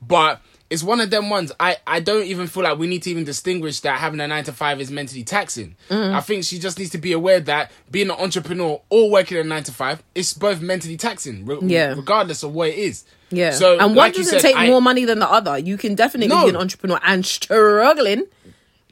but it's one of them ones. I, I don't even feel like we need to even distinguish that having a nine to five is mentally taxing. Mm-hmm. I think she just needs to be aware that being an entrepreneur or working a nine to five is both mentally taxing, re- Yeah. regardless of what it is. Yeah. So, and one like doesn't said, take I- more money than the other. You can definitely No. be an entrepreneur and struggling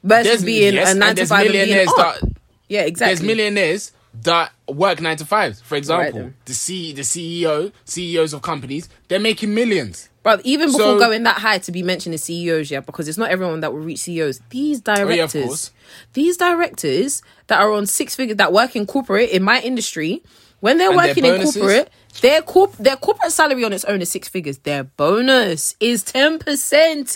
versus being yes, a nine to five and being millionaires that Yeah, exactly. there's millionaires that work nine to fives. For example, then. the C the CEO CEOs of companies they're making millions. But even before So- going that high to be mentioned as CEOs, yeah, because it's not everyone that will reach CEOs. These Oh, yeah, directors, these directors that are on six figures that work in corporate in my industry, when they're And working in corporate, their corp their corporate salary on its own is six figures. Their bonus is ten percent.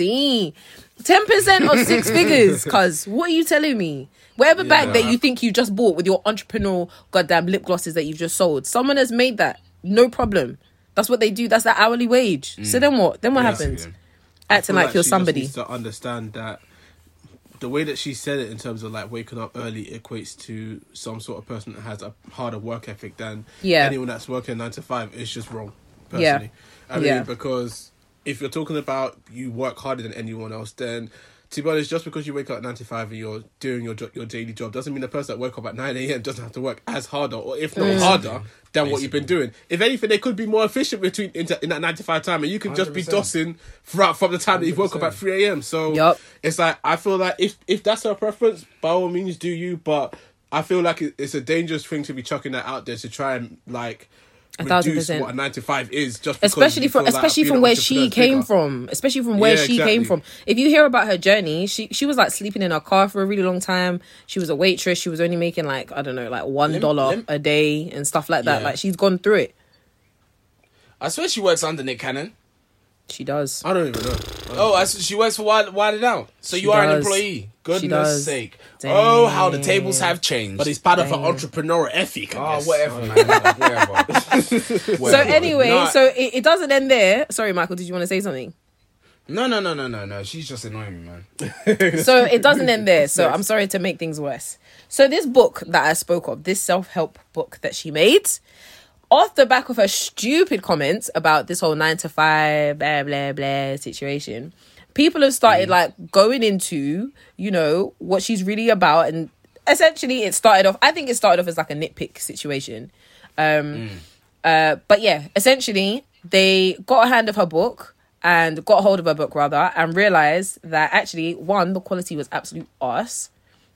Ten percent of six (laughs) figures. Cause what are you telling me? Whatever bag that you think you just bought with your entrepreneurial goddamn lip glosses that you've just sold, someone has made that. No problem. That's what they do. That's their hourly wage. So mm. then what? Then what Yeah. happens? Acting feel like you're somebody. to understand that the way that she said it in terms of like waking up early equates to some sort of person that has a harder work ethic than Yeah. anyone that's working nine to five is just wrong. Yeah. Personally, I mean Yeah. because if you're talking about you work harder than anyone else, then to be honest, just because you wake up at nine to five and you're doing your jo- your daily job doesn't mean the person that woke up at nine a.m. doesn't have to work as harder or if not harder than what you've been doing. If anything, they could be more efficient between in, in that nine to five time, and you could just be 100%. dossing throughout from the time that you woke up at 3 a.m. So Yup. it's like I feel like if if that's her preference, by all means do you. But I feel like it, it's a dangerous thing to be chucking that out there to try and like A thousand reduce percent. what a nine to five is. Just especially from especially from where she came bigger. from especially from where Yeah, she came from if you hear about her journey she she was like sleeping in her car for a really long time she was a waitress she was only making like i don't know like one dollar a day and stuff like that Yeah. like she's gone through it I swear she works under Nick Cannon. she does I don't even know. Oh, I s she works for Wild, Wild It Out. So She you are an employee. Goodness does. sake. Oh, how the tables have changed. But it's part of her entrepreneurial ethic. Oh, guess. whatever, oh, man. Like, (laughs) (laughs) whatever. so anyway No, so it, it doesn't end there sorry michael did you want to say something no, no, no, no, no, no. She's just annoying me, man. (laughs) so it doesn't end there. So (laughs) I'm sorry to make things worse. So this book that I spoke of, this self-help book that she made, off the back of her stupid comments about this whole nine to five blah blah blah situation, people have started like going into you know what she's really about, and essentially it started off. I think it started off as like a nitpick situation. Um, uh, but yeah, essentially they got a hand of her book and got hold of her book rather and realized that actually one the quality was absolute arse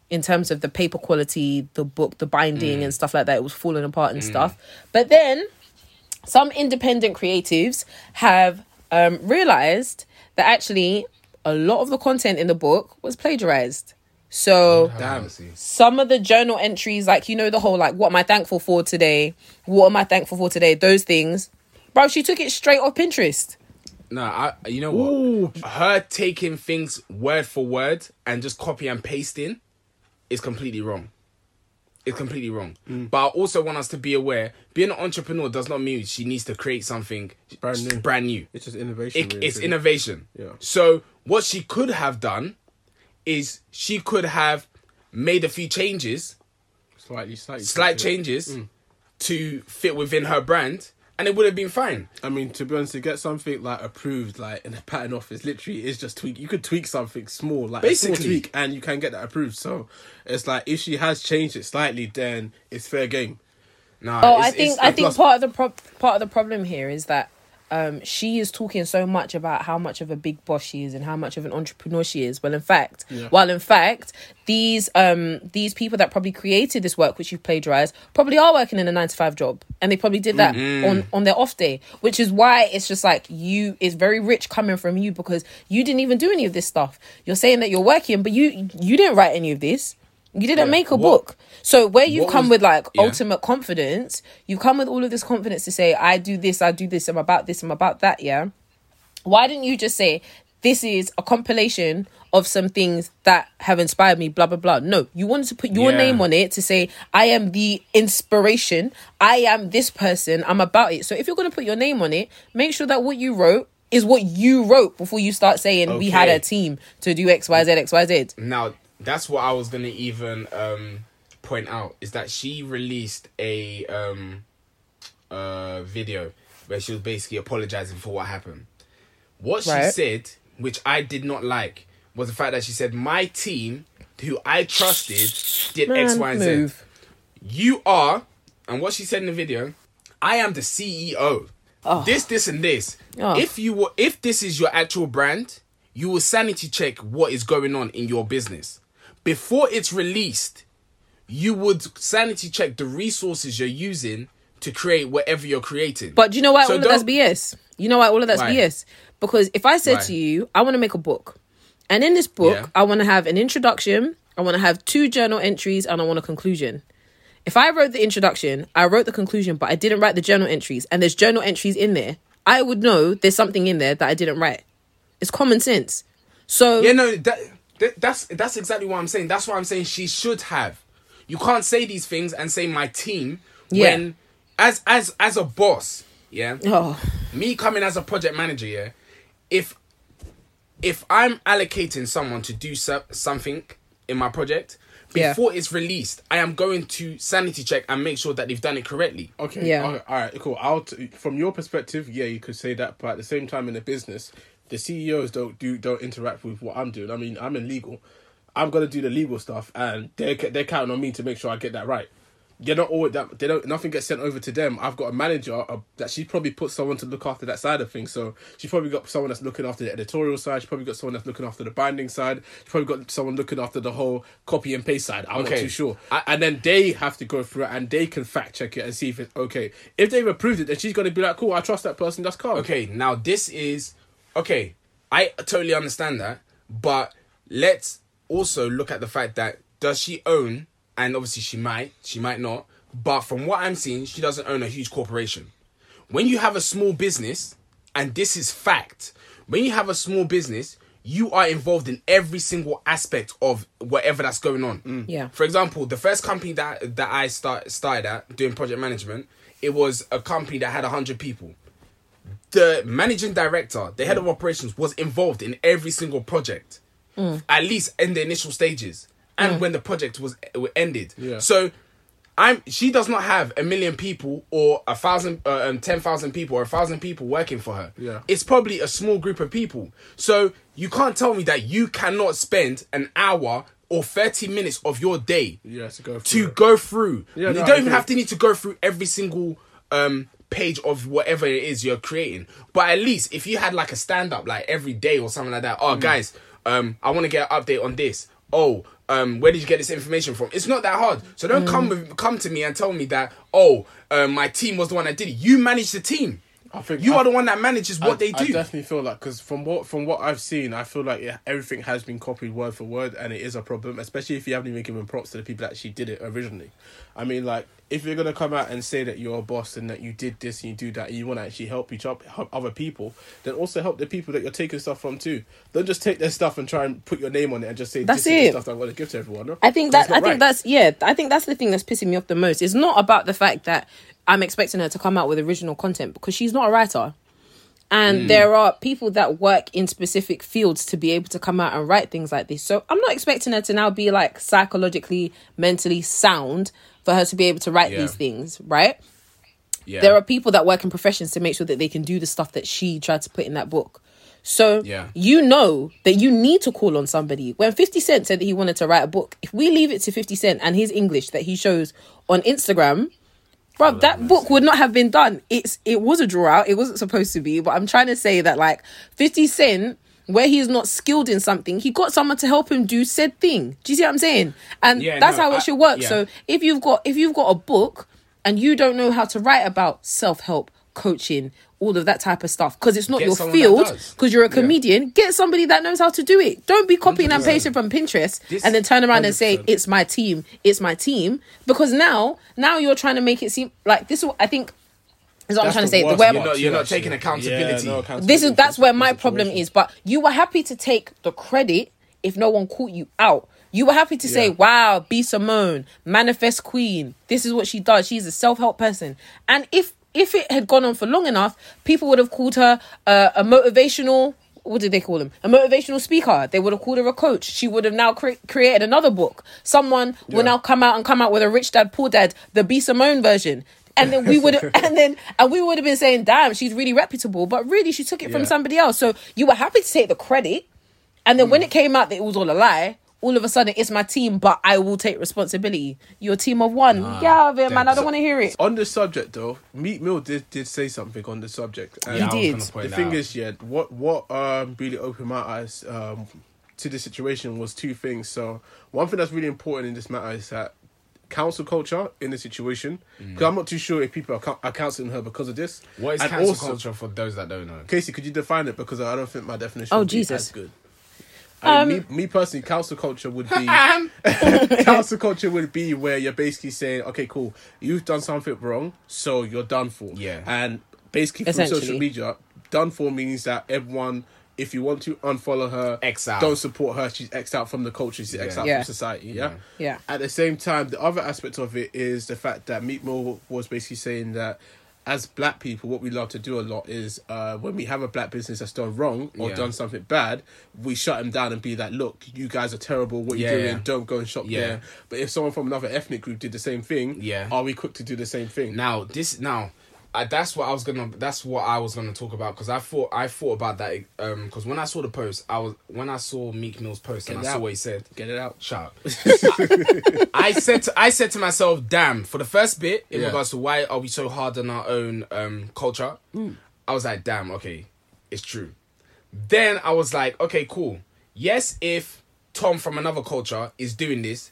in terms of the paper quality the book the binding and stuff like that. It was falling apart and stuff. But then some independent creatives have um, realized that actually a lot of the content in the book was plagiarized So Damn. some of the journal entries, like you know, the whole like, what am I thankful for today? What am I thankful for today? Those things, bro. She took it straight off Pinterest. No, I. You know what? Her taking things word for word and just copy and pasting is completely wrong. It's completely wrong. Mm. But I also want us to be aware: being an entrepreneur does not mean she needs to create something Brand new. Brand new. It's just innovation. It, really, it's isn't it? innovation. Yeah. So what she could have done is she could have made a few changes, Slightly, slightly. slight changes, Mm. to fit within her brand, and it would have been fine. I mean, to be honest, to get something like approved, like in a patent office, literally is just tweak. You could tweak something small, like a small Basically. tweak, and you can get that approved. So it's like if she has changed it slightly, then it's fair game. Nah, Oh, it's- I think it's- I think plus- part of the pro- part of the problem here is that um, she is talking so much about how much of a big boss she is and how much of an entrepreneur she is. Well, in fact, Yeah. while in fact these um these people that probably created this work, which you've plagiarized, probably are working in a nine to five job, and they probably did that on on their off day, which is why it's just like you. It's very rich coming from you because you didn't even do any of this stuff. You're saying that you're working, but you you didn't write any of this. You didn't make a What- book. So where you've come was- with like yeah. ultimate confidence, you come with all of this confidence to say, I do this, I do this, I'm about this, I'm about that, yeah. Why didn't you just say this is a compilation of some things that have inspired me, blah blah blah. No, you wanted to put your Yeah. name on it to say, I am the inspiration, I am this person, I'm about it. So if you're gonna put your name on it, make sure that what you wrote is what you wrote before you start saying we had a team to do X, Y, Z, X, Y, Z. Now that's what I was gonna even um point out is that she released a um uh video where she was basically apologizing for what happened. What she Right. said, which I did not like, was the fact that she said my team, who I trusted, did X, Man, Y, and Z. You are, and what she said in the video, I am the CEO. This, this, and this. Oh. If you were, if this is your actual brand, you will sanity check what is going on in your business before it's released. You would sanity check the resources you're using to create whatever you're creating. But do you know why So all of that's BS? You know why all of that's Why? BS? Because if I said Why? to you, I want to make a book, and in this book, Yeah. I want to have an introduction, I want to have two journal entries, and I want a conclusion. If I wrote the introduction, I wrote the conclusion, but I didn't write the journal entries, and there's journal entries in there, I would know there's something in there that I didn't write. It's common sense. So Yeah, no, that, that that's that's exactly what I'm saying. That's why I'm saying she should have. You can't say these things and say my team Yeah. when as as as a boss, yeah. oh, Me coming as a project manager, yeah. If if I'm allocating someone to do so, something in my project Yeah. before it's released, I am going to sanity check and make sure that they've done it correctly. Okay. Yeah. okay, all right. Cool. I'll t- from your perspective, yeah, you could say that, but at the same time, in a business, the CEOs don't do don't interact with what I'm doing. I mean, I'm in legal. I'm gonna do the legal stuff, and they're they're counting on me to make sure I get that right. You're not all that they don't. Nothing gets sent over to them. I've got a manager uh, that she probably put someone to look after that side of things. So she's probably got someone that's looking after the editorial side. She's probably got someone that's looking after the binding side. She's probably got someone looking after the whole copy and paste side. I'm not too sure. I- and then they have to go through it and they can fact check it and see if it's okay. If they've approved it, then she's gonna be like, "Cool, I trust that person. That's calm." Okay, now this is okay. I totally understand that, but let's also look at the fact that does she own, and obviously she might, she might not, but from what I'm seeing, she doesn't own a huge corporation. When you have a small business, and this is fact, when you have a small business, you are involved in every single aspect of whatever that's going on. Mm. Yeah. For example, the first company that that I start started at doing project management, it was a company that had hundred people the managing director, the head of operations, was involved in every single project, at least in the initial stages, and when the project was uh, ended. Yeah. So, I'm she does not have a million people or a thousand, uh, um, ten thousand people or a thousand people working for her. Yeah. it's probably a small group of people. So you can't tell me that you cannot spend an hour or thirty minutes of your day Yeah, to go to through it. go through. Yeah, you no, I don't even have to need to go through every single um page of whatever it is you're creating. But at least if you had like a stand up like every day or something like that, oh guys, um I want to get an update on this. Oh, um where did you get this information from? It's not that hard. So don't come with, come to me and tell me that oh, um, my team was the one that did it. You manage the team. I think you I- are the one that manages what I, they do. I definitely feel like because from what from what I've seen, I feel like yeah, everything has been copied word for word, and it is a problem, especially if you haven't even given props to the people that actually did it originally. I mean, like if you're gonna come out and say that you're a boss and that you did this and you do that, and you want to actually help each other, help other people, then also help the people that you're taking stuff from too. Don't just take their stuff and try and put your name on it and just say That's this is the it. stuff that I'm gonna give to everyone. No? I think that I think right. that's yeah. I think that's the thing that's pissing me off the most. It's not about the fact that I'm expecting her to come out with original content because she's not a writer. And Hmm. there are people that work in specific fields to be able to come out and write things like this. So I'm not expecting her to now be like psychologically, mentally sound for her to be able to write Yeah. these things, right? yeah. there are people that work in professions to make sure that they can do the stuff that she tried to put in that book. So Yeah. you know that you need to call on somebody. When 50 Cent said that he wanted to write a book, if we leave it to 50 Cent and his English that he shows on Instagram, bro, that book would not have been done. It's it was a draw out. It wasn't supposed to be, but I'm trying to say that like 50 Cent where he's not skilled in something, he got someone to help him do said thing. Do you see what I'm saying? And Yeah, that's no, how it I- should work. yeah. So if you've got if you've got a book and you don't know how to write about self-help coaching all of that type of stuff because it's not Get your field because you're a comedian get somebody that knows how to do it. Don't be copying and pasting from pinterest This- and then turn around and say it's my team it's my team because now now you're trying to make it seem like this i think is what i'm trying to say the worst. way You're not- you're not taking Yeah, accountability. no accountability. this is that's where my problem is but you were happy to take the credit if no one caught you out. You were happy to say wow b simone manifest queen this is what she does she's a self-help person. And if if it had gone on for long enough people would have called her uh, a motivational what did they call him? A motivational speaker. They would have called her a coach. She would have now cre- created another book. Someone will now come out and come out with a rich dad, poor dad, the B Simone version. And then we would have, (laughs) and then, and we would have been saying, damn, she's really reputable. But really, she took it from somebody else. So you were happy to take the credit. And then Hmm. when it came out that it was all a lie, all of a sudden it's my team, but I will take responsibility. You're a team of one. Get out of it, man. I don't want to hear it. On the subject though, Meek Mill did did say something on the subject. And He did. gonna The point thing out. is, yeah, what what um really opened my eyes um to the situation was two things. So one thing that's really important in this matter is that council culture in the situation. Because I'm not too sure if people are, cou- are counseling her because of this. Mm. what is And cancel also- culture for those that don't know? Casey, could you define it? Because I don't think my definition. Oh, would be Jesus. as good. I mean, Um, me, me personally, council culture would be (laughs) (laughs) council culture would be where you're basically saying, okay, cool, you've done something wrong, so you're done for. Yeah. And basically from social media, done for means that everyone, if you want to unfollow her, X out. don't support her. She's X out from the culture. She's X Yeah. out Yeah. from society. Yeah? Yeah. At the same time, the other aspect of it is the fact that Meek Mill was basically saying that. As black people, what we love to do a lot is uh, when we have a black business that's done wrong or Yeah. done something bad, we shut them down and be like, "Look, you guys are terrible. What Yeah, you're doing, yeah. don't go and shop there." But if someone from another ethnic group did the same thing, Yeah. are we quick to do the same thing? Now this now, uh, that's what I was gonna. That's what I was gonna talk about because I thought I thought about that. Um, because when I saw the post, I was when I saw Meek Mill's post and I it saw what he said. Get it out. Shut up. (laughs) I, I said to, I said to myself, damn, for the first bit in Yeah. regards to why are we so hard on our own um culture, I was like, damn, okay, it's true. Then I was like, okay, cool. Yes, if Tom from another culture is doing this,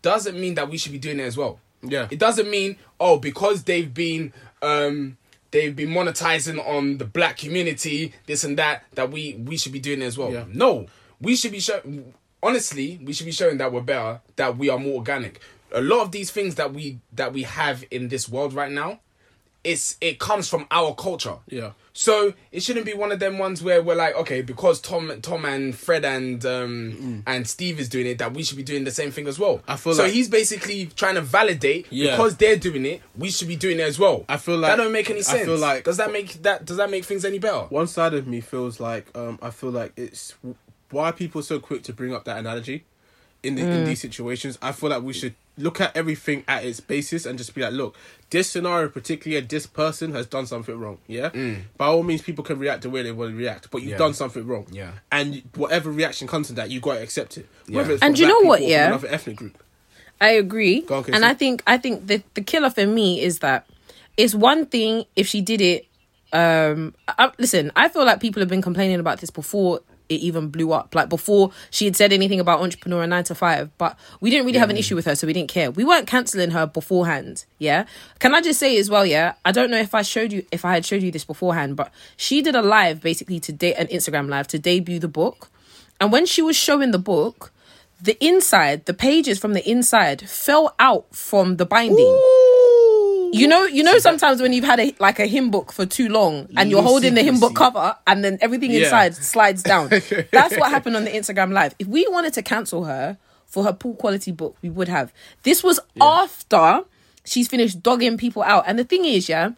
doesn't mean that we should be doing it as well. Yeah. It doesn't mean, oh, because they've been um they've been monetizing on the black community, this and that, that we we should be doing it as well. Yeah. No. We should be showing honestly, we should be showing that we're better, that we are more organic. A lot of these things that we that we have in this world right now, it's it comes from our culture. Yeah. So it shouldn't be one of them ones where we're like, okay, because Tom, Tom and Fred and um and Steve is doing it, that we should be doing the same thing as well. Mm. I feel so like- he's basically trying to validate Yeah. because they're doing it, we should be doing it as well. I feel like- that don't make any sense. I feel like- does that make that does that make things any better? One side of me feels like um, I feel like it's why are people so quick to bring up that analogy in the, in these situations. I feel like we should look at everything at its basis and just be like, look, this scenario, particularly this person has done something wrong. Yeah, by all means, people can react the way they want to react, but you've Yeah. done something wrong. Yeah. and whatever reaction comes to that, you got to accept it. Yeah. Whether it's And you know what, people or from yeah? another ethnic group. I agree. Go on, and I think I think the the killer for me is that it's one thing if she did it. Um, I, listen, I feel like people have been complaining about this before it even blew up. Like before she had said anything about entrepreneur nine to five, but we didn't really have an issue with her, so we didn't care. We weren't canceling her beforehand. Yeah. Can I just say as well? Yeah. I don't know if I showed you if I had showed you this beforehand, but she did a live basically to date an Instagram live to debut the book, and when she was showing the book. The inside, the pages from the inside fell out from the binding. You know, you know. Sometimes when you've had a like a hymn book for too long, and you're holding the hymn book cover, and then everything Yeah. inside slides down. (laughs) That's what happened on the Instagram live. If we wanted to cancel her for her poor quality book, we would have. This was after she's finished dogging people out. And the thing is, yeah,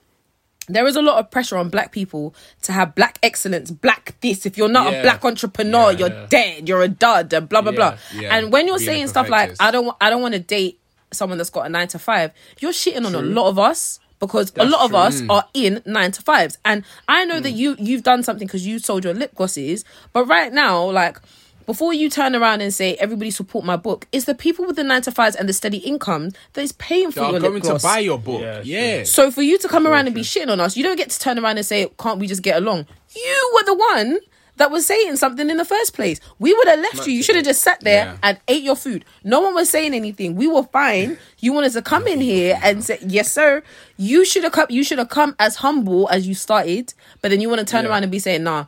there is a lot of pressure on black people to have black excellence, black this. If you're not a Yeah. black entrepreneur, Yeah, you're dead. You're a dud, and blah blah Yeah, blah. yeah. And when you're Being a saying stuff like, perfectionist. "I don't, wa- I don't want to date someone that's got a nine to five, you're shitting on a lot of us because a lot of true. Mm. us are in nine to fives. And I know that you you've done something because you sold your lip glosses, but right now, like. Before you turn around and say everybody support my book, it's the people with the nine to fives and the steady income that is paying for They your are lip going gloss. to buy your book. Yeah, Yeah. So for you to come around and be shitting on us, you don't get to turn around and say, "Can't we just get along?" You were the one that was saying something in the first place. We would have left you. You should have just sat there Yeah. and ate your food. No one was saying anything. We were fine. You wanted to come in here and say, "Yes, sir." You should have come. You should have come as humble as you started, but then you want to turn Yeah. around and be saying, "Nah."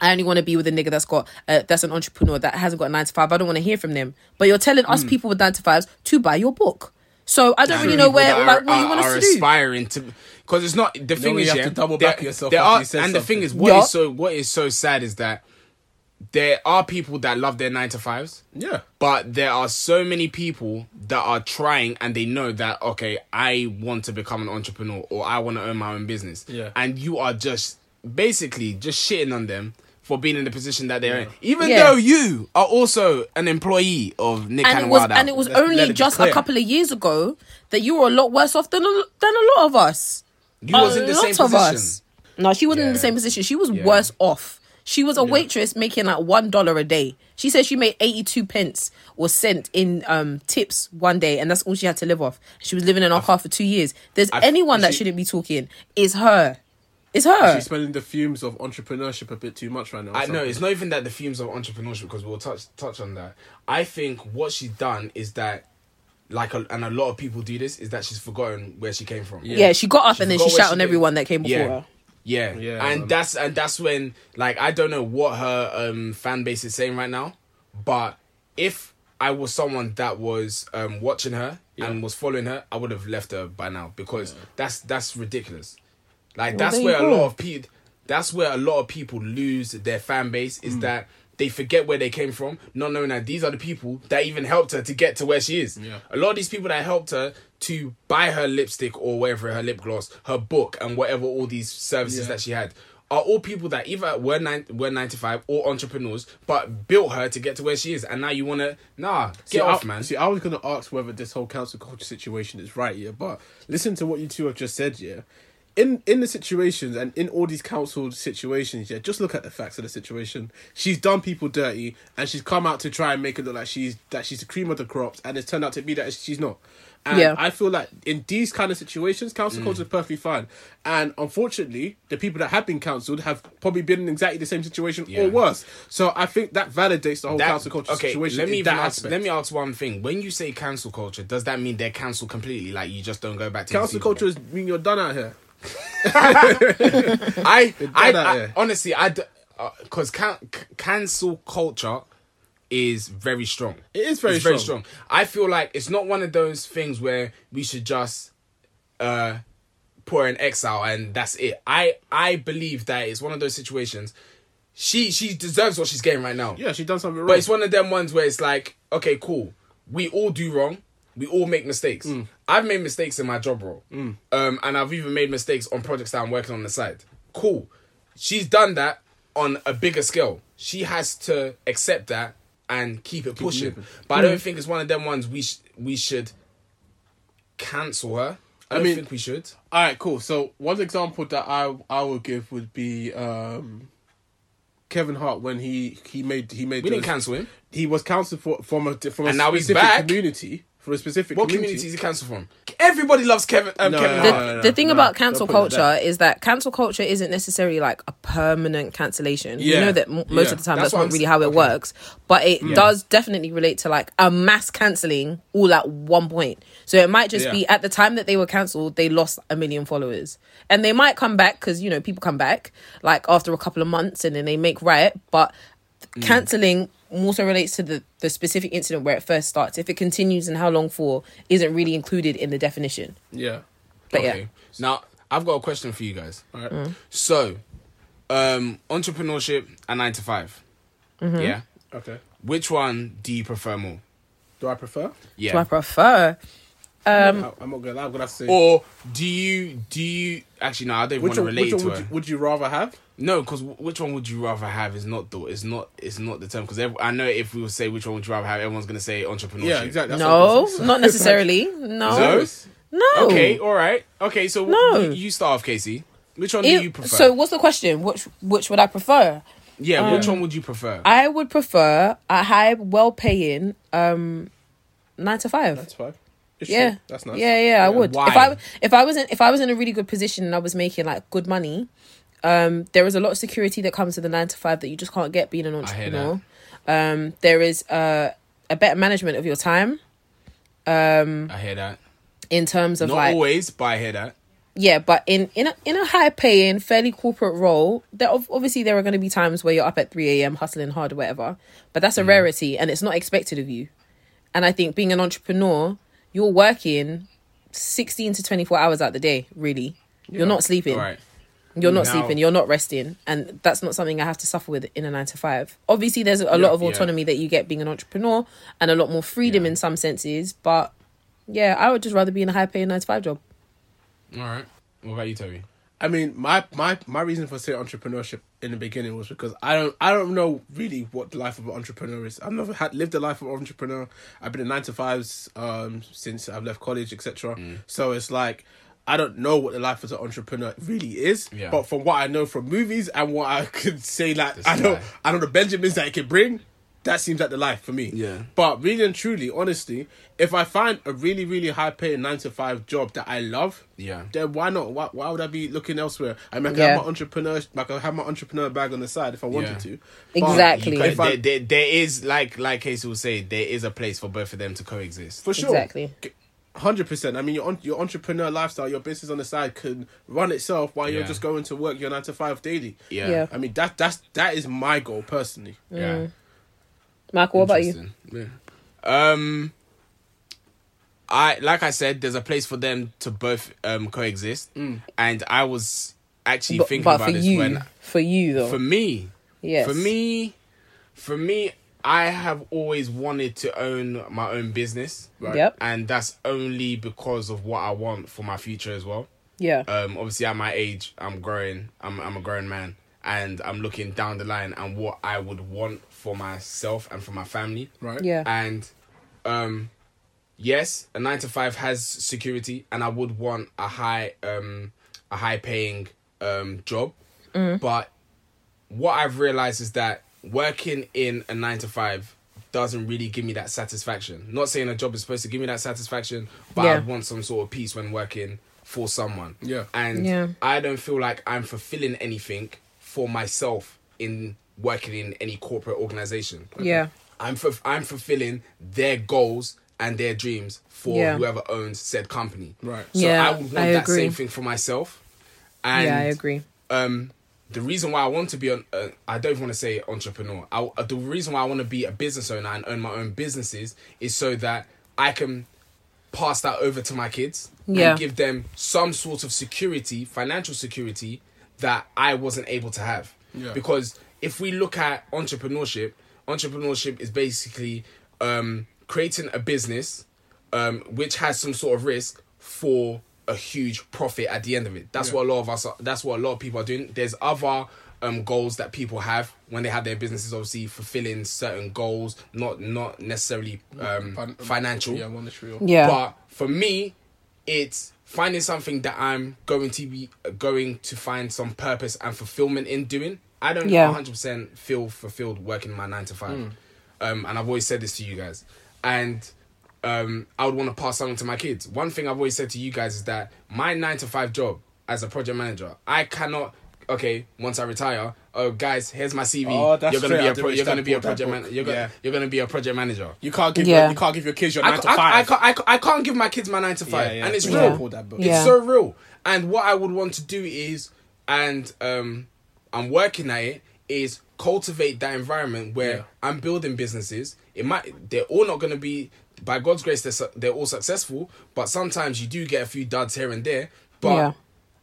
I only want to be with a nigga that's got uh, that's an entrepreneur that hasn't got a nine to five. I don't want to hear from them. But you're telling us Hmm. people with nine to fives to buy your book. So I don't really know where that like are- you want us to do. aspiring to because it's not the thing when is you have yeah, to double there- back yourself there are you said and the thing is what Yeah. is so what is so sad is that there are people that love their nine to fives Yeah. but there are so many people that are trying and they know that okay i want to become an entrepreneur or i want to own my own business Yeah. and you are just basically just shitting on them for being in the position that they're in even Yeah. though you are also an employee of nick and and it was Wild and it was Let's let only it be just a couple of years ago that you were a lot worse off than a, than a lot of us. You was a in the lot same of position us. No, she wasn't in the same position. She was Yeah. worse off. She was a waitress making like one dollar a day. She said she made eighty two pence or cent in um tips one day, and that's all she had to live off. She was living in our car for two years. There's I- anyone that she- shouldn't be talking. Is her. It's her. She's smelling the fumes of entrepreneurship a bit too much right now. I know it's not even that the fumes of entrepreneurship because we'll touch touch on that. I think what she's done is that, like, a, and a lot of people do this is that she's forgotten where she came from. yeah. she got up and then she forgot shot on did. everyone that came before Yeah. her. Yeah, Yeah, and um, that's and that's when like I don't know what her um fan base is saying right now, but if I was someone that was um watching her and was following her, I would have left her by now because that's that's ridiculous. Like Well, that's where a go. lot of people that's where a lot of people lose their fan base is that they forget where they came from, not knowing that these are the people that even helped her to get to where she is. Yeah. A lot of these people that helped her to buy her lipstick or whatever, her lip gloss, her book, and whatever all these services Yeah. that she had are all people that either were nine, were ninety five or entrepreneurs, but built her to get to where she is. And now you wanna nah get See, off, I, man. See, I was gonna ask whether this whole council culture situation is right, yeah. But listen to what you two have just said, yeah. In in the situations and in all these council situations, yeah, just look at the facts of the situation. She's done people dirty, and she's come out to try and make it look like she's that she's the cream of the crops, and it's turned out to be that she's not. And Yeah. I feel like in these kind of situations, council culture is mm. perfectly fine. And unfortunately, the people that have been cancelled have probably been in exactly the same situation Yeah. or worse. So I think that validates the whole That- council culture okay, situation. let me in that ask, let me ask one thing. When you say cancel culture, does that mean they're cancelled completely? Like you just don't go back to these Council culture is mean you're done out here. (laughs) I, I, I- honestly, I, because can, cancel culture is very strong. It is very it's very strong. strong. I feel like it's not one of those things where we should just uh pour an X out and that's it. I I believe that it's one of those situations. She she deserves what she's getting right now. Yeah, she done something wrong. But it's one of them ones where it's like, okay, cool. We all do wrong. We all make mistakes. Mm. I've made mistakes in my job role. Um, and I've even made mistakes on projects that I'm working on the side. Cool. She's done that on a bigger scale. She has to accept that and keep it pushing. moving. But I don't think it's one of them ones we sh- we should cancel her. I, don't mean- think we should. All right, cool. So one example that I I would give would be um, Kevin Hart when he he made he made We didn't cancel him. He was cancelled for from a from a And now he's back. community for a specific What community. community is he cancelled from? Everybody loves Kevin. Um, No, Kevin no, the, Hart. no, no, the thing no, about cancel put it like culture is that cancel culture isn't necessarily like a permanent cancellation. Yeah. You know that m- most Yeah. of the time That's that's, not I'm really s- how it okay. works, but it does definitely relate to like a mass cancelling all at one point. So it might just Yeah. be at the time that they were cancelled, they lost a million followers, and they might come back because you know people come back like after a couple of months and then they make right, but Mm. Cancelling more so relates to the, the specific incident where it first starts. If it continues and how long for isn't really included in the definition. Yeah. But okay. yeah. Now I've got a question for you guys. All right. Mm. So, um, entrepreneurship and nine to 5 Mm-hmm. Yeah. Okay. Which one do you prefer more? Do I prefer? Yeah. Do I prefer? Um, I- I'm not gonna lie. I'm gonna have to say. or do you do you actually no? I don't which want to relate to would her. you, would you rather have? No, because which one would you rather have is not the is not is not the term. Because I know if we would say which one would you rather have, everyone's gonna say entrepreneurship. Yeah, exactly. That's no, what I'm not (laughs) necessarily. No, No? no. Okay, all right. Okay, so No. you, you start off, Casey. Which one If- do you prefer? So, what's the question? Which which would I prefer? yeah, which one would you prefer? I would prefer a high, well-paying um nine to five. That's fine. It's yeah, true. That's nice. Yeah, yeah, I would. Why? If I if I was in if I was in a really good position and I was making like good money, um, there is a lot of security that comes with the nine to five that you just can't get being an entrepreneur. Um, there is uh, a better management of your time Um, I hear that. in terms of Not like always, but I hear that. yeah, but in in a, in a high paying, fairly corporate role, there obviously there are going to be times where you're up at three a.m. hustling hard or whatever, but that's a Mm. rarity and it's not expected of you. And I think being an entrepreneur, you're working sixteen to twenty four hours out the day. Really, you're not sleeping. All right. You're not Now- sleeping. You're not resting, and that's not something I have to suffer with in a nine to five. Obviously, there's a lot of yeah. autonomy that you get being an entrepreneur, and a lot more freedom Yeah. in some senses. But yeah, I would just rather be in a high paying nine to five job. All right. What about you, Toby? I mean, my my my reason for saying entrepreneurship in the beginning was because I don't I don't know really what the life of an entrepreneur is. I've never had lived the life of an entrepreneur. I've been in nine to fives um since I've left college, etc. Mm. So it's like I don't know what the life as an entrepreneur really is. Yeah. But from what I know from movies and what I (laughs) could say, like This I know guy. I know the Benjamins that it can bring. That seems like the life for me. Yeah. But really and truly, honestly, if I find a really, really high paying nine to five job that I love, Yeah. then why not? Why, why would I be looking elsewhere? I mean, I can Yeah. have my entrepreneur, like I have my entrepreneur bag on the side if I wanted Yeah. to. But Exactly. You can- If I- there, there, there is like like Casey will say, there is a place for both of them to coexist. for sure, Exactly. hundred percent. I mean, your your entrepreneur lifestyle, your business on the side can run itself while you're just going to work your nine to five daily. Yeah. Yeah. I mean, that that's that is my goal personally. Yeah. Mm. Michael, what about you? Yeah. Um, I like I said, there's a place for them to both um coexist, and I was actually But, thinking but about for this you, when for you though, for me, yes, for me, for me, I have always wanted to own my own business, Right. Yep. and that's only because of what I want for my future as well. Yeah. um, obviously at my age, I'm growing. I'm I'm a grown man, and I'm looking down the line and what I would want for myself and for my family. Right. yeah. And um, yes, a nine to five has security, and I would want a high um a high paying um job. But what I've realized is that working in a nine to five doesn't really give me that satisfaction. Not saying a job is supposed to give me that satisfaction, but I want some sort of peace when working for someone. Yeah. And Yeah. I don't feel like I'm fulfilling anything for myself in working in any corporate organization. Yeah. I'm fulf- I'm fulfilling their goals and their dreams for Yeah. whoever owns said company. Right. So Yeah, I would want I that agree. same thing for myself. And yeah, I agree. um the reason why I want to be an uh, I don't want to say entrepreneur. I, uh, the reason why I want to be a business owner and own my own businesses is so that I can pass that over to my kids Yeah. and give them some sort of security, financial security that I wasn't able to have. Yeah. Because if we look at entrepreneurship, entrepreneurship is basically um, creating a business um, which has some sort of risk for a huge profit at the end of it. That's Yeah. what a lot of us. Are, that's what a lot of people are doing. There's other um, goals that people have when they have their businesses. Obviously, fulfilling certain goals, not not necessarily um, Fin- financial. Yeah, monetary. or- Yeah. But for me, it's finding something that I'm going to be going to find some purpose and fulfillment in doing. I don't Yeah. 100% feel fulfilled working my nine to five. Hmm. Um, and I've always said this to you guys. And um, I would want to pass something to my kids. One thing I've always said to you guys is that my nine to five job as a project manager, I cannot. Okay, once I retire, oh guys, here's my CV. Oh, that's you're gonna straight be a pro- you're gonna be a project book. man. You're Yeah. you're gonna be a project manager. You can't give Yeah. your, you can't give your kids your I, nine to I, I, five. can't, I, can't, I can't give my kids my nine to five, Yeah, yeah. and it's Yeah. real. Pull. It's so real. And what I would want to do is, and um, I'm working at it, is cultivate that environment where Yeah. I'm building businesses. It might they're all not going to be by God's grace they're su- they're all successful, but sometimes you do get a few duds here and there. But Yeah.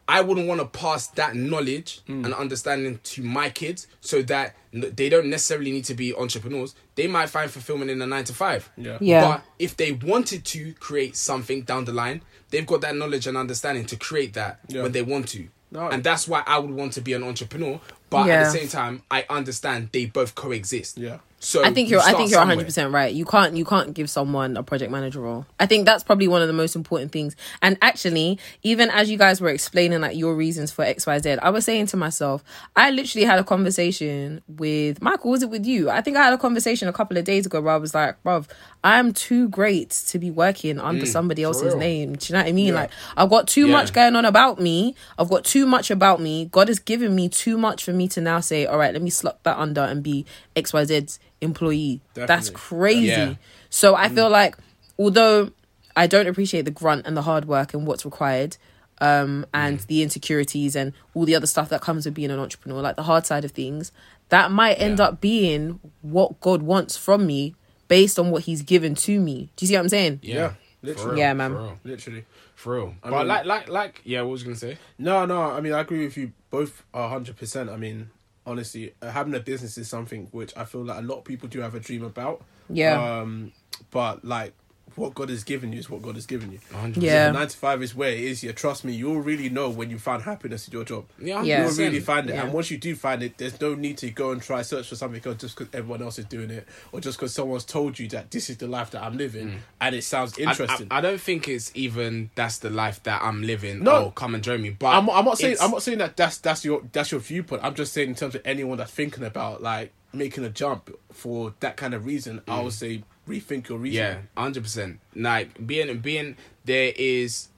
I wouldn't want to pass that knowledge Mm. and understanding to my kids so that they don't necessarily need to be entrepreneurs. They might find fulfillment in a nine to five. Yeah. Yeah. But if they wanted to create something down the line, they've got that knowledge and understanding to create that Yeah. when they want to. No. And that's why I would want to be an entrepreneur. But at the same time, I understand they both coexist. Yeah. So I think you you're. I think you're 100 percent right. You can't. You can't give someone a project manager role. I think that's probably one of the most important things. And actually, even as you guys were explaining like your reasons for X, Y, Z, I was saying to myself, I literally had a conversation with Michael. Was it with you? I think I had a conversation a couple of days ago where I was like, "Bruv, I'm too great to be working under somebody else's Mm, real. name." Do you know what I mean? Yeah. Like, I've got too Yeah. much going on about me. I've got too much about me. God has given me too much for me to now say, "All right, let me slot that under and be X, Y, Z's employee." That's crazy. Yeah. So I feel like although I don't appreciate the grunt and the hard work and what's required, um, and the insecurities and all the other stuff that comes with being an entrepreneur, like the hard side of things, that might end Yeah. up being what God wants from me based on what He's given to me. Do you see what I'm saying? Yeah. Yeah, literally. real, Yeah, man. For real. Literally. For real. but mean- like, like, like, yeah, what was you going to say? No, no. I mean, I agree with you both a hundred percent. I mean, honestly, uh, having a business is something which I feel like a lot of people do have a dream about. Yeah. Um, but like, what God has given you is what God has given you. 100%. Yeah. So nine to five is where it is. Yeah, trust me, you'll really know when you find happiness in your job. Yeah, Yeah. You'll really find it, Yeah. and once you do find it, there's no need to go and try search for something else just because everyone else is doing it, or just because someone's told you that this is the life that I'm living, and it sounds Mm. I- interesting. I, I don't think it's even that's the life that I'm living. No. oh, come and join me. But I'm, I'm not saying I'm not saying that that's that's your that's your viewpoint. I'm just saying in terms of anyone that's thinking about like making a jump for that kind of reason. I would say rethink your reason. Yeah, hundred percent. Like being being there is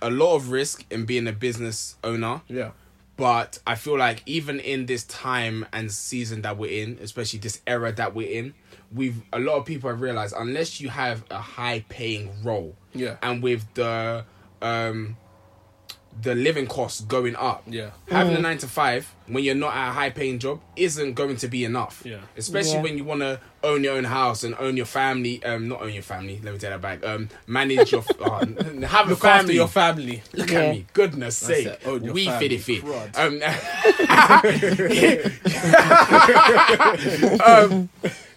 a lot of risk in being a business owner. yeah, But I feel like even in this time and season that we're in, especially this era that we're in, we've a lot of people have realized unless you have a high paying role, Yeah. and with the um the living costs going up, Yeah. having a Mm. nine to five when you're not at a high paying job isn't going to be enough. Yeah. especially Yeah. when you want to own your own house and own your family. Um, not own your family. Let me take that back. Um, manage your (laughs) uh, have a Look after family. your family. Look Yeah. at me, goodness That's sake. it, own your We family. fit it fit. Um, (laughs) (laughs) um,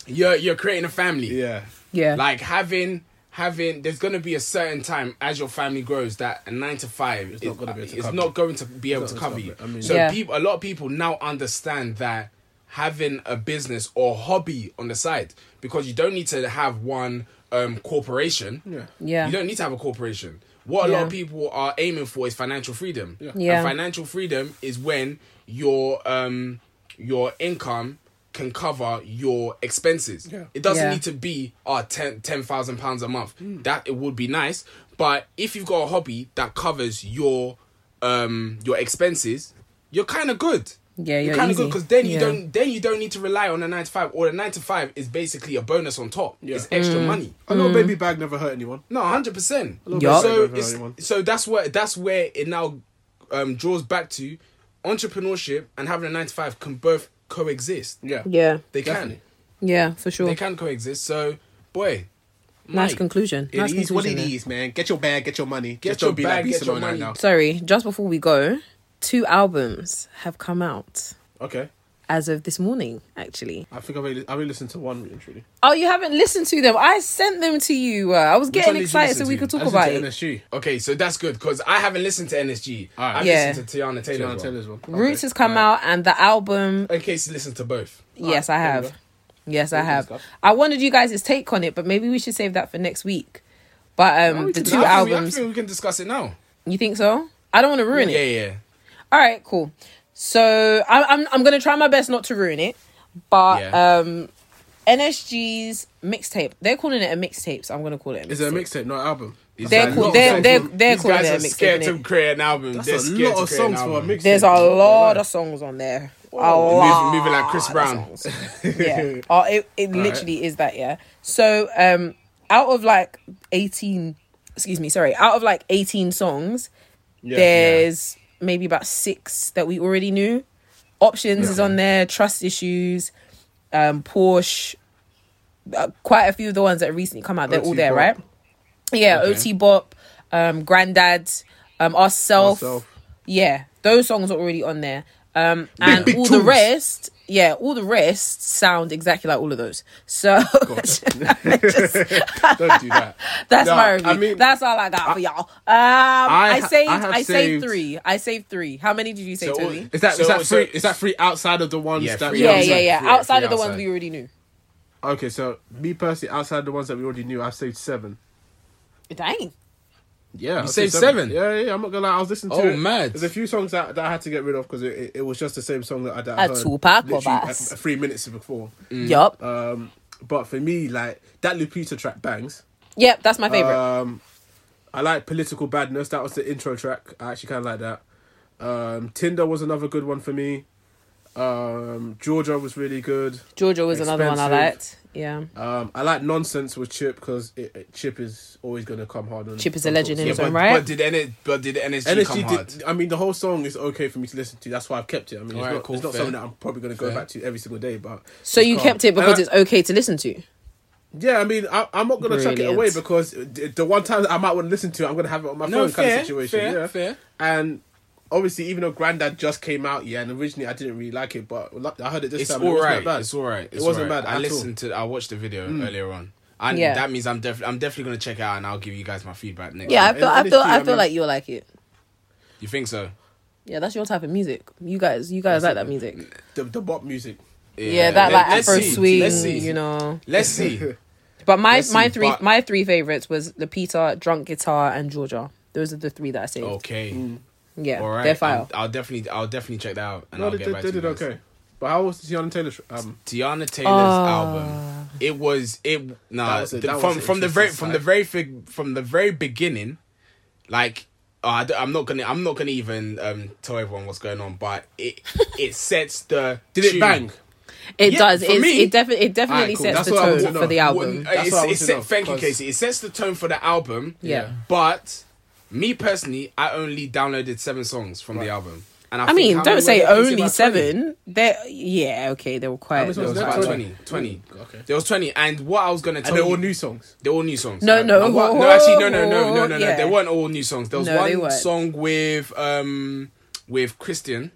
you're you're creating a family. Yeah, Yeah. Like having having there's gonna be a certain time as your family grows that a nine to five It's is not gonna be able to it's cover not you. going to be able to cover you. I mean- so Yeah. people a lot of people now understand that having a business or hobby on the side because you don't need to have one um corporation. yeah, yeah. You don't need to have a corporation. What a lot of people are aiming for is financial freedom. Yeah. Yeah. And financial freedom is when your um your income can cover your expenses. Yeah. It doesn't Yeah. need to be uh ten ten thousand pounds a month. That it would be nice. But if you've got a hobby that covers your um your expenses, you're kind of good. Yeah, you're kind of good because then you Yeah. don't then you don't need to rely on a nine to five or a nine to five is basically a bonus on top. Yeah. It's extra Mm. money. a little baby bag never hurt anyone. No, hundred percent. little So it's, so that's where that's where it now um, draws back to entrepreneurship and having a nine to five can both coexist. Yeah, Yeah. They Definitely. Yeah, for sure. They can coexist. So, boy, nice mate, conclusion. It nice is what it conclusion there. is, man. Get your bag, get your money. Get Just your don't be bag, like get your Alone right money. now. Sorry, just before we go, two albums have come out Okay, as of this morning, actually. I think I've only, I've only listened to one literally. Oh, you haven't listened to them? I sent them to you. Uh, I was getting excited so we to? could talk I about listened it. to NSG. Okay, so that's good because I haven't listened to NSG. Alright. I've Yeah. listened to Teyana Taylor. Teyana as well. Taylor's one. Roots has come out, and the album. In case you listen to both. yes, I have. Yes, I have. I wanted you guys' take on it, but maybe we should save that for next week. But um, No, the two I think we- albums. I think we can discuss it now. You think so? I don't want to ruin Yeah, it. Yeah, yeah. All right, cool. So I, I'm I'm gonna try my best not to ruin it, but Yeah. um, NSG's mixtape. They're calling it a mixtape, so I'm gonna call it. A mixtape. Is it a mixtape. mixtape, not an album? These They're guys- cool- these they're- they're- they're these calling guys it a are mixtape, scared to innit? create an album. That's They're a scared lot to of create an songs for a album. mixtape. There's a lot of songs on there. A lot. Moving, moving like Chris of Brown. songs. (laughs) yeah. Oh, it, it literally is that, yeah. So, um, out of like 18, excuse me, sorry, out of like 18 songs, Yeah. there's maybe about six that we already knew. Options is on there, Trust Issues, um, Porsche, uh, quite a few of the ones that recently come out, they're all there, Bop. right? Yeah, Okay. OT Bop, um, Grandad, um, Ourself. Ourself. Yeah, those songs are already on there. Um, and big all the rest, yeah, all the rest sound exactly like all of those. So (laughs) (laughs) Don't do that. (laughs) that's No, my I review. mean- that's all I got for y'all. Um, I, ha- saved, I I, saved, saved- three. I saved three. How many did you say, So, Tony? Is that is So- that so- free? Is that three outside of the ones Yeah, that? free yeah, outside, yeah, yeah. free- outside of the ones we already knew. Okay, so me personally, outside of the ones that we already knew, I saved seven. Dang. Yeah, I saved seven? Yeah, yeah, yeah. I'm not gonna lie. I was listening to Oh, it. mad. There's a few songs that, that I had to get rid of because it, it, it was just the same song that I, that I A heard Tupac or literally Bass? a- a three minutes before. Yup. Um, but for me, like that Lupita track bangs. yep, that's my favorite. Um, I like Political Badness. That was the intro track. I actually kind of like that. Um, Tinder was another good one for me. Um, Georgia was really good. Georgia was another one I expensive. liked. Yeah. Um, I like Nonsense with Chip because it, it- Chip is always going to come hard. On Chip is a legend in Yeah, his but, own right. but did N- but did NSG, come NSG hard? did. I mean, the whole song is okay for me to listen to. That's why I've kept it. I mean, it's Alright, not, cool, it's not something that I'm probably going to go Fair. back to every single day. But so you calm. kept it because I- it's okay to listen to. Yeah, I mean, I, I'm not going to chuck it away because the the one time that I might want to listen to it, I'm going to have it on my No, phone kind of situation. fair, yeah. fair. And obviously, even though Grandad just came out, yeah, and originally I didn't really like it, but I heard it this It's time. and it all wasn't right. bad. It's all right. It wasn't bad I at listened to. I watched the video Mm. earlier on, and Yeah. that means I'm definitely. I'm definitely gonna check it out, and I'll give you guys my feedback next. Yeah, I week. feel, I and feel, NSG, I I feel mean- like you'll like it. you think so? Yeah, that's your type of music. You guys, you guys like that music. The, the bop music. Yeah, that like let's Afro see. swing, you know. Let's see. (laughs) But my Let's my see, three but- my three favorites was the Peter, Drunk Guitar, and Georgia. Those are the three that I saved. Okay. Yeah, All right. they're fire. I'll, I'll definitely. I'll definitely check that out, and No, I'll they, get they, back they to you did guys. okay. But how was the Teyana Taylor album? Teyana Taylor's Ah. album. It was it That nah was a- the- from from the very from the very fig, from the very beginning, like oh, I am not gonna I'm not gonna even um tell everyone what's going on, but it (laughs) it sets the Did it bang? It Yeah, does. for me- it definitely it definitely Alright, cool. sets That's the what I want tone for the album. Well, That's it's, what I want it's to set, know, thank you, Casey. It sets the tone for the album. Yeah. But me personally, I only downloaded seven songs from the album, and I, I mean, don't say only seven. There, yeah, okay, they were quite. There was about 20. 20. 20. Okay. There was 20. And what I was going to tell And they're you... all new songs. They're all new songs. No, no. And what- no, actually, no, no, no, no, no, no. Yeah. They weren't all new songs. There was No, one song with um with Christian,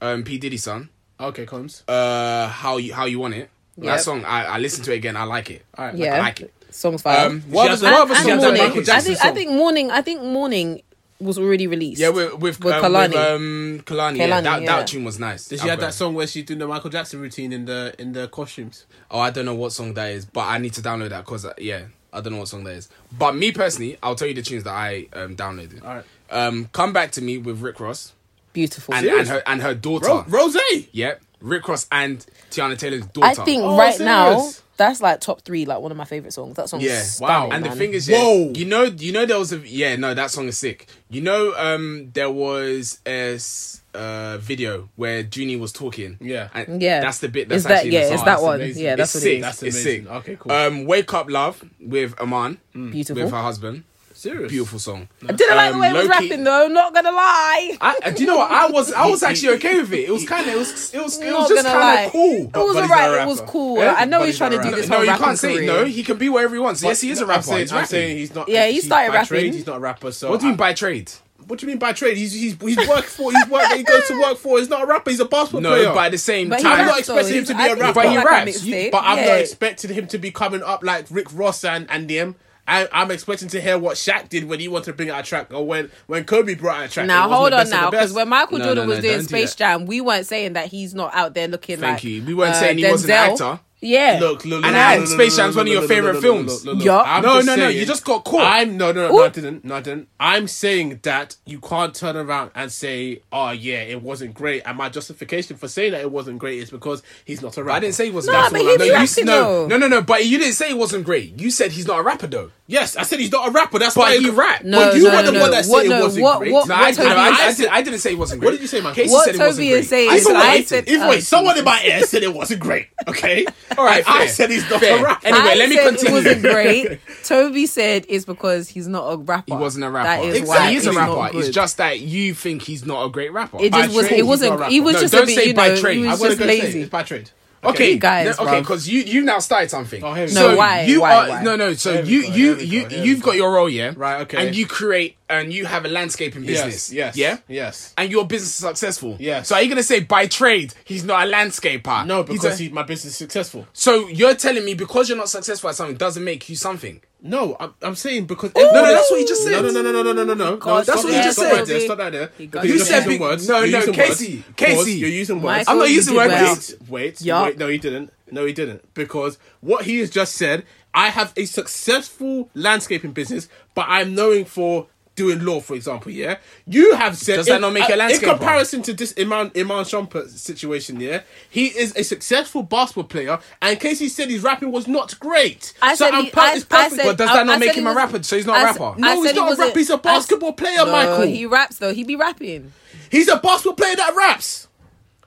um P Diddy son. Okay, comes. Uh, how you how you want it? Yep. That song, I, I listened to it again. I like it. All right. Yeah, I like it. Songs fire. Um, what has other, a- what other and, she and songs? has a morning. Michael I Jackson think I think morning. I think morning was already released. Yeah, with with, With um, Kehlani. with um Kehlani. yeah, that yeah. that tune was nice. Did she have that song where she's doing the Michael Jackson routine in the in the costumes? Oh, I don't know what song that is, but I need to download that because yeah, I don't know what song that is. But me personally, I'll tell you the tunes that I um downloaded. All right. Um, come back to me with Rick Ross beautiful. and, and her and her daughter. Ro- Rose. Yep, Rick Ross and Teyana Taylor's daughter. I think Oh, right serious? now that's like top three, like one of my favorite songs. That song, Yeah, stunning, And the man. thing is, yeah, Whoa. you know, you know, there was a yeah, no, that song is sick. You know, um, there was a s- uh video where Junie was talking. Yeah. and Yeah. that's the bit. That's Is that- actually the yeah, song. it's that That's one. amazing. Yeah, that's it's what it sick. is. That's it's sick. Okay, cool. Um, Wake Up Love with Iman, beautiful. with her husband. Serious. Beautiful song. I didn't like the Um, way it was low-key- rapping though. Not gonna lie. I, uh, do you know what? I was I was actually okay with it. It was kind of it was it was it was Not just gonna kind lie. of cool. It was but he's not alright. It was rapper. cool. Yeah? I know But he's he's trying to not do this rapper. No, whole you rapping can't say career. no. He can be wherever he wants. yes, he is a I'm rapper. saying, He's I'm rapping. saying he's not. Yeah, he he's started by rapping. Trade, he's not a rapper. So What do you mean by trade? What do you mean by trade? He's he's he's work for. He's work that he goes to work for. He's not a rapper. He's a basketball No, player. but at the same But he time, I'm not raps, though. expecting him to be I a think rapper. he's But he got, like, a raps. mixtape. But I'm Yeah. not expecting him to be coming up like Rick Ross and and them. I, I'm expecting to hear what Shaq did when he wanted to bring out a track, or when when Kobe brought out a track. Now hold on now, because when Michael No, Jordan no, was no, doing don't do Space. Jam, we weren't saying that he's not out there looking like Thank like. you. We weren't uh, saying he wasn't an actor. Yeah. Look, look, look, And I- look, look, Space look, Jam's one of your favorite look, look, films. I'm No, no, no, you just got caught. I'm no, no, no, no, I didn't. No, I didn't. I'm saying that you can't turn around and say, "Oh, yeah, it wasn't great," and my justification for saying that it wasn't great is because he's not a rapper. I didn't say he wasn't. Nah, That's but all he I- no, you- no, no, no, no. But you didn't say it wasn't great. You said he's not a rapper though. Yes, I said he's not a rapper. That's why he rap. No, But you no, were the no, one no. that said What- it wasn't what- great. what- I, Toby no, I, I, did, I didn't say it wasn't great. What did you say, man? Casey What said it wasn't Toby great. is saying I is said I I said- Either uh, someone in my ear said it wasn't great. Okay, (laughs) All right, And I said he's not Fair. a rapper. Anyway, I let me said continue. It wasn't (laughs) great. Toby said it's because he's not a rapper. He wasn't a rapper. That is Exactly. why He is a rapper. It's just that you think he's not a great rapper. It By was. Trade, it wasn't. not He was rapper. just No, a don't bit. say You by trade. he I was I'm gonna just go say lazy. it's by trade. Okay, guys, no, okay, because you you now started something. Oh, here we No, why? You why, are why? no no. So you go, you you go, you've we got your role, yeah. Right, okay. And you create and you have a landscaping business. Yes, yes, Yeah. yes. And your business is successful. Yes. So are you gonna say by trade he's not a landscaper? No, because a- he, my business is successful. So you're telling me because you're not successful at something doesn't make you something. No, I'm, I'm saying because No, no, that's what you just said. No, no, no, no, no, no, no, no. Oh God, no that's what you there, just stop said. Right there, stop right there. He you said using words. no, You're no, using Casey, words. Casey. Pause, You're using words. Michael, I'm not using words. well. Wait, wait, Yup. wait. No, he didn't. No, he didn't. Because what he has just said, I have a successful landscaping business, but I'm knowing for doing law, for example. Yeah, you have said. Does that not make a uh, landscaper? In comparison to this Iman Iman Shumpert situation, yeah, he is a successful basketball player, and Casey said his rapping was not great. I so said I'm he- per- I- it's I said- But does I- that not I make him a rapper? So he's not a I rapper. said- No, I he's said he not a wasn't- rapper. He's a I s- basketball player, No, Michael. He raps though. He be rapping. He's a basketball player that raps.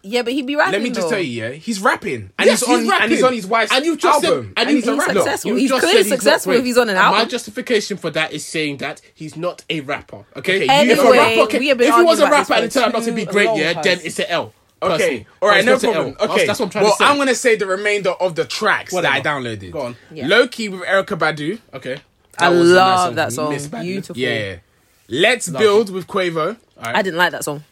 Yeah, but he'd be rapping. Let me just though. tell you, yeah, he's rapping, and Yes, he's on, rapping. and he's on his wife's and you've just album, said, and, you- he's a he's rapper. successful. He's just clearly said not successful great. if he's on an And My album. justification for that is saying that he's not a rapper. Okay. If a rapper, we have been if he was a arguing about rapper and this it turned out not to be too great, long, yeah, then cuz. it's an L. Okay, personally. all right, no not an problem. Okay, that's what I'm trying well, to say. I'm gonna say the remainder of the tracks that I downloaded. Go on. Yeah. Low key with Erykah Badu. Okay. I was a nice love that song. Miss Badly. Beautiful. Yeah. Let's build with Quavo. I didn't like that song.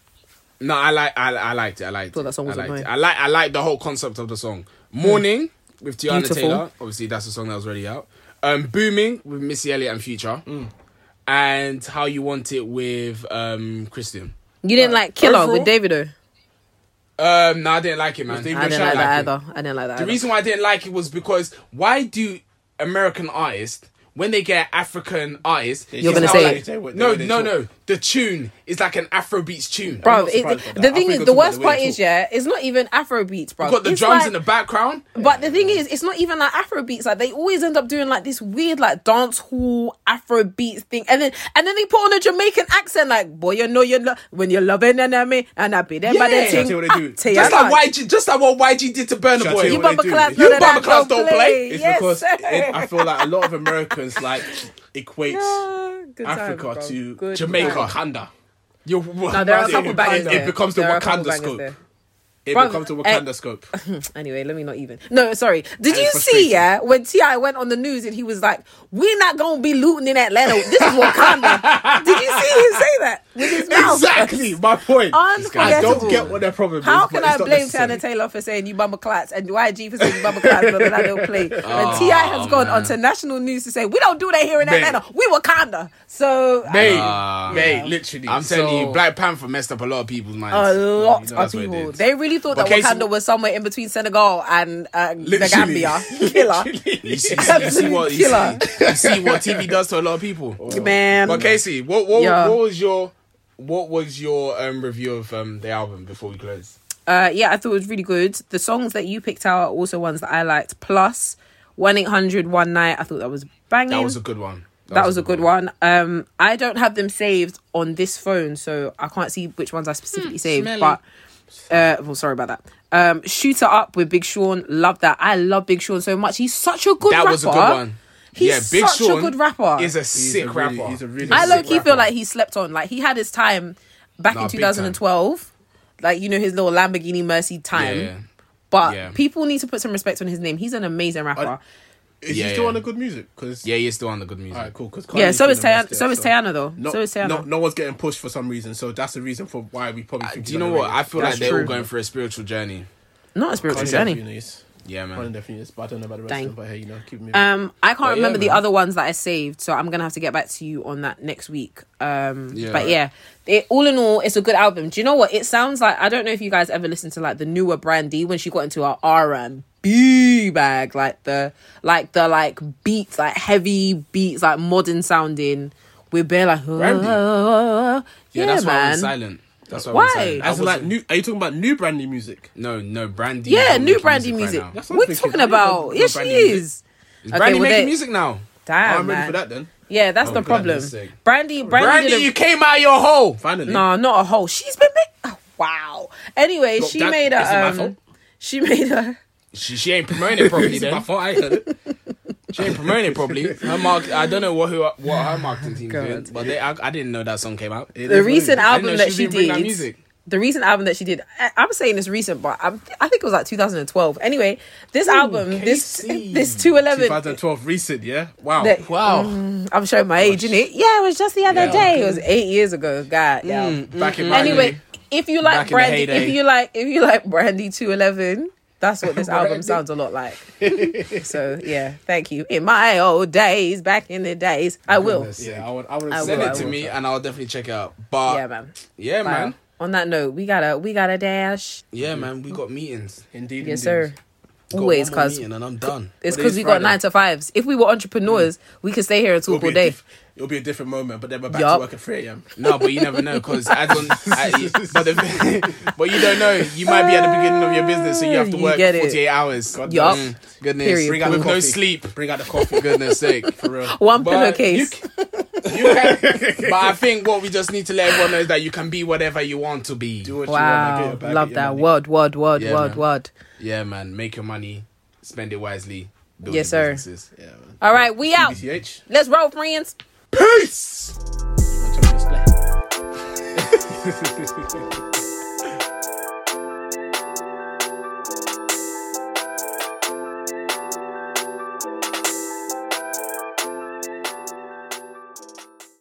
No, I like I, I liked it. I liked Thought it. that song was I liked annoying. it. I like I like the whole concept of the song. Morning with Teyana Beautiful. Taylor. Obviously, that's the song that was already out. Um, Booming with Missy Elliott and Future. Mm. And How You Want It with um Christian. You didn't like Killer Overall- with Davido. Um, no, I didn't like it, man. I didn't like that either. I didn't like that. The either. reason why I didn't like it was because why do American artists when they get African artists, You're gonna say like- it. No, no, no. The tune is like an Afrobeats tune. Bro, it, the thing is, the worst part is, yeah, it's not even Afro beats, bro. You've got the It's drums like- in the background. But the thing is, it's not even like Afro beats. Like they always end up doing like this weird like dance hall Afro beats thing, and then and then they put on a Jamaican accent, like boy, you know you lo- when you're loving an enemy, and I be there by Yeah. the thing. Tell you what they do. Just like YG, just like what YG did to Burna I Boy. you You bumper do? class, You none bumper that class don't don't play. It's because I feel like a lot of (laughs) Like equates Ah, times, Africa bro. to Good Jamaica. Wakanda. You're, No, there are a It- couple bangers it there. becomes the There couple Wakanda scope. there. It Bruv, becomes a eh, Wakanda scope. (laughs) Anyway, let me not even. No, sorry. Did And you see, yeah, when T.I. went on the news and he was like, we're not going to be looting in Atlanta. This is Wakanda. (laughs) Did you see him say that with his mouth? Exactly my point. I don't get what their problem How is. How can I blame necessary. Teyana Taylor for saying you bummer clats and YG for saying you bummer clats, but then I don't play? And T.I. has gone onto national news to say we don't do that here in Man. Atlanta. We Wakanda. So Mate, Ah. mate, literally. I'm telling you, Black Panther messed up a lot of people's minds. a lot know, of that's what it people they really thought But that Casey- Wakanda was somewhere in between Senegal and uh, the Gambia. (laughs) Killer. You see, you see, what you Killer. see, you see what TV does to a lot of people. (laughs) Man. But Casey, what what, Yeah. what was your what was your um, review of um, the album before we close? Uh, yeah, I thought it was really good. The songs that you picked out are also ones that I liked. Plus, one eight hundred one night. I thought that was banging. That was a good one. that was a good one. Um, I don't have them saved on this phone, so I can't see which ones I specifically saved. smelly. But uh, well, sorry about that. Um, Shooter Up with Big Sean. Love that. I love Big Sean so much. He's such a good That rapper. was a good one. He's yeah, Big such Sean a good rapper. Is a He's sick a really- rapper. he's a really I sick low key rapper. feel like he slept on. Like he had his time back Nah, in 2012. Like you know his little Lamborghini Mercy time. Yeah. But Yeah. people need to put some respect on his name. He's an amazing rapper. Is Yeah, he still yeah. on the G.O.O.D. Music? Because Yeah, you're still on the G.O.O.D. Music. All right, cool. Cause yeah, so is feeling Teyana. rested, So is Teyana though. No, so is Teyana. no, no one's getting pushed for some reason, so that's the reason for why we probably. Uh, Do you know what? underrated. I feel That's like they're all going for a spiritual journey. Not a spiritual Kanye's journey. feeling Yeah, One man. definitely is, but I don't know about the rest Dang. of them. But hey, you know, keep moving. Um, I can't But yeah, remember the man. other ones that I saved, so I'm gonna have to get back to you on that next week. Um, Yeah. but yeah, it, all in all, it's a good album. Do you know what? It sounds like I don't know if you guys ever listened to like the newer Brandy when she got into her R and B bag, like the like the like beats, like heavy beats, like modern sounding. We're bare like, Brandy? yeah, Yeah, that's why I man. silent. That's why. I Why? silent. I As in, like new, are you talking about new brandy music? no, no, Brandy. Yeah, new making Brandy right music. now. That's what We're talking I didn't know about. no Yeah, she Brandy music. is. Is Okay, Brandy well, making they- music now? Damn, I'm ready man. for that then. Yeah, that's the problem. Brandy, Brandy, Brandy, a- you came out of your hole. Finally. No, not a hole. She's been made. Oh, wow. Anyway, Look, she that- made is it my a. Um, she (laughs) made a. She, she ain't promoting it properly. It's my then fault. I heard it. she ain't promoting it properly. Her mark. I don't know what who what her marketing team's God. doing, but they, I, I didn't know that song came out. It is The it recent is. I album didn't know that she she didn't bring that music. The recent album that she did. I, I'm saying it's recent, but I'm, I think it was like 2012. Anyway, this album, this this 211. 2012 recent, yeah. Wow. that- Wow. Mm, I'm showing my age, innit? Yeah, it was just the other Yeah. day. It was eight years ago. God, yeah. Mm, Back in my Anyway, day. if you like Back Brandy, if you like, if you like Brandy 211, that's what this (laughs) album sounds a lot like. (laughs) so yeah, thank you. In my old days, back in the days, I will. Goodness. Yeah, I would. I would I Send will, it to will. me, and I'll definitely check it out. But Yeah, man. yeah, Fire. man. On that note, we gotta we gotta dash. Yeah, man. We got meetings. Indeed. Yes, indeed. sir. Got Always, one more cause and I'm done. it's But it because is we got nine to fives. If we were entrepreneurs, we could stay here and It'll talk all day. diff- it'll be a different moment, but then we're back Yup. to work at 3 a.m. No, but you never know because as on, (laughs) but the, (laughs) but you don't know. You might be at the beginning of your business, so you have to You work get it. 48 hours. God Yup. Mm, goodness. Period. Bring out the With no sleep. Bring out the coffee. Goodness sake. (laughs) For real. One But pillowcase. You, you can, but I think what we just need to let everyone know is that you can be whatever you want to be. Do what you want. Get Wow, love that money. word, word, word, Yeah, word, man. word. Yeah, man. Make your money, spend it wisely. Build Yes, your sir. businesses. Yeah, man. All right, we out. BCH. Let's roll, friends. Peace. (laughs)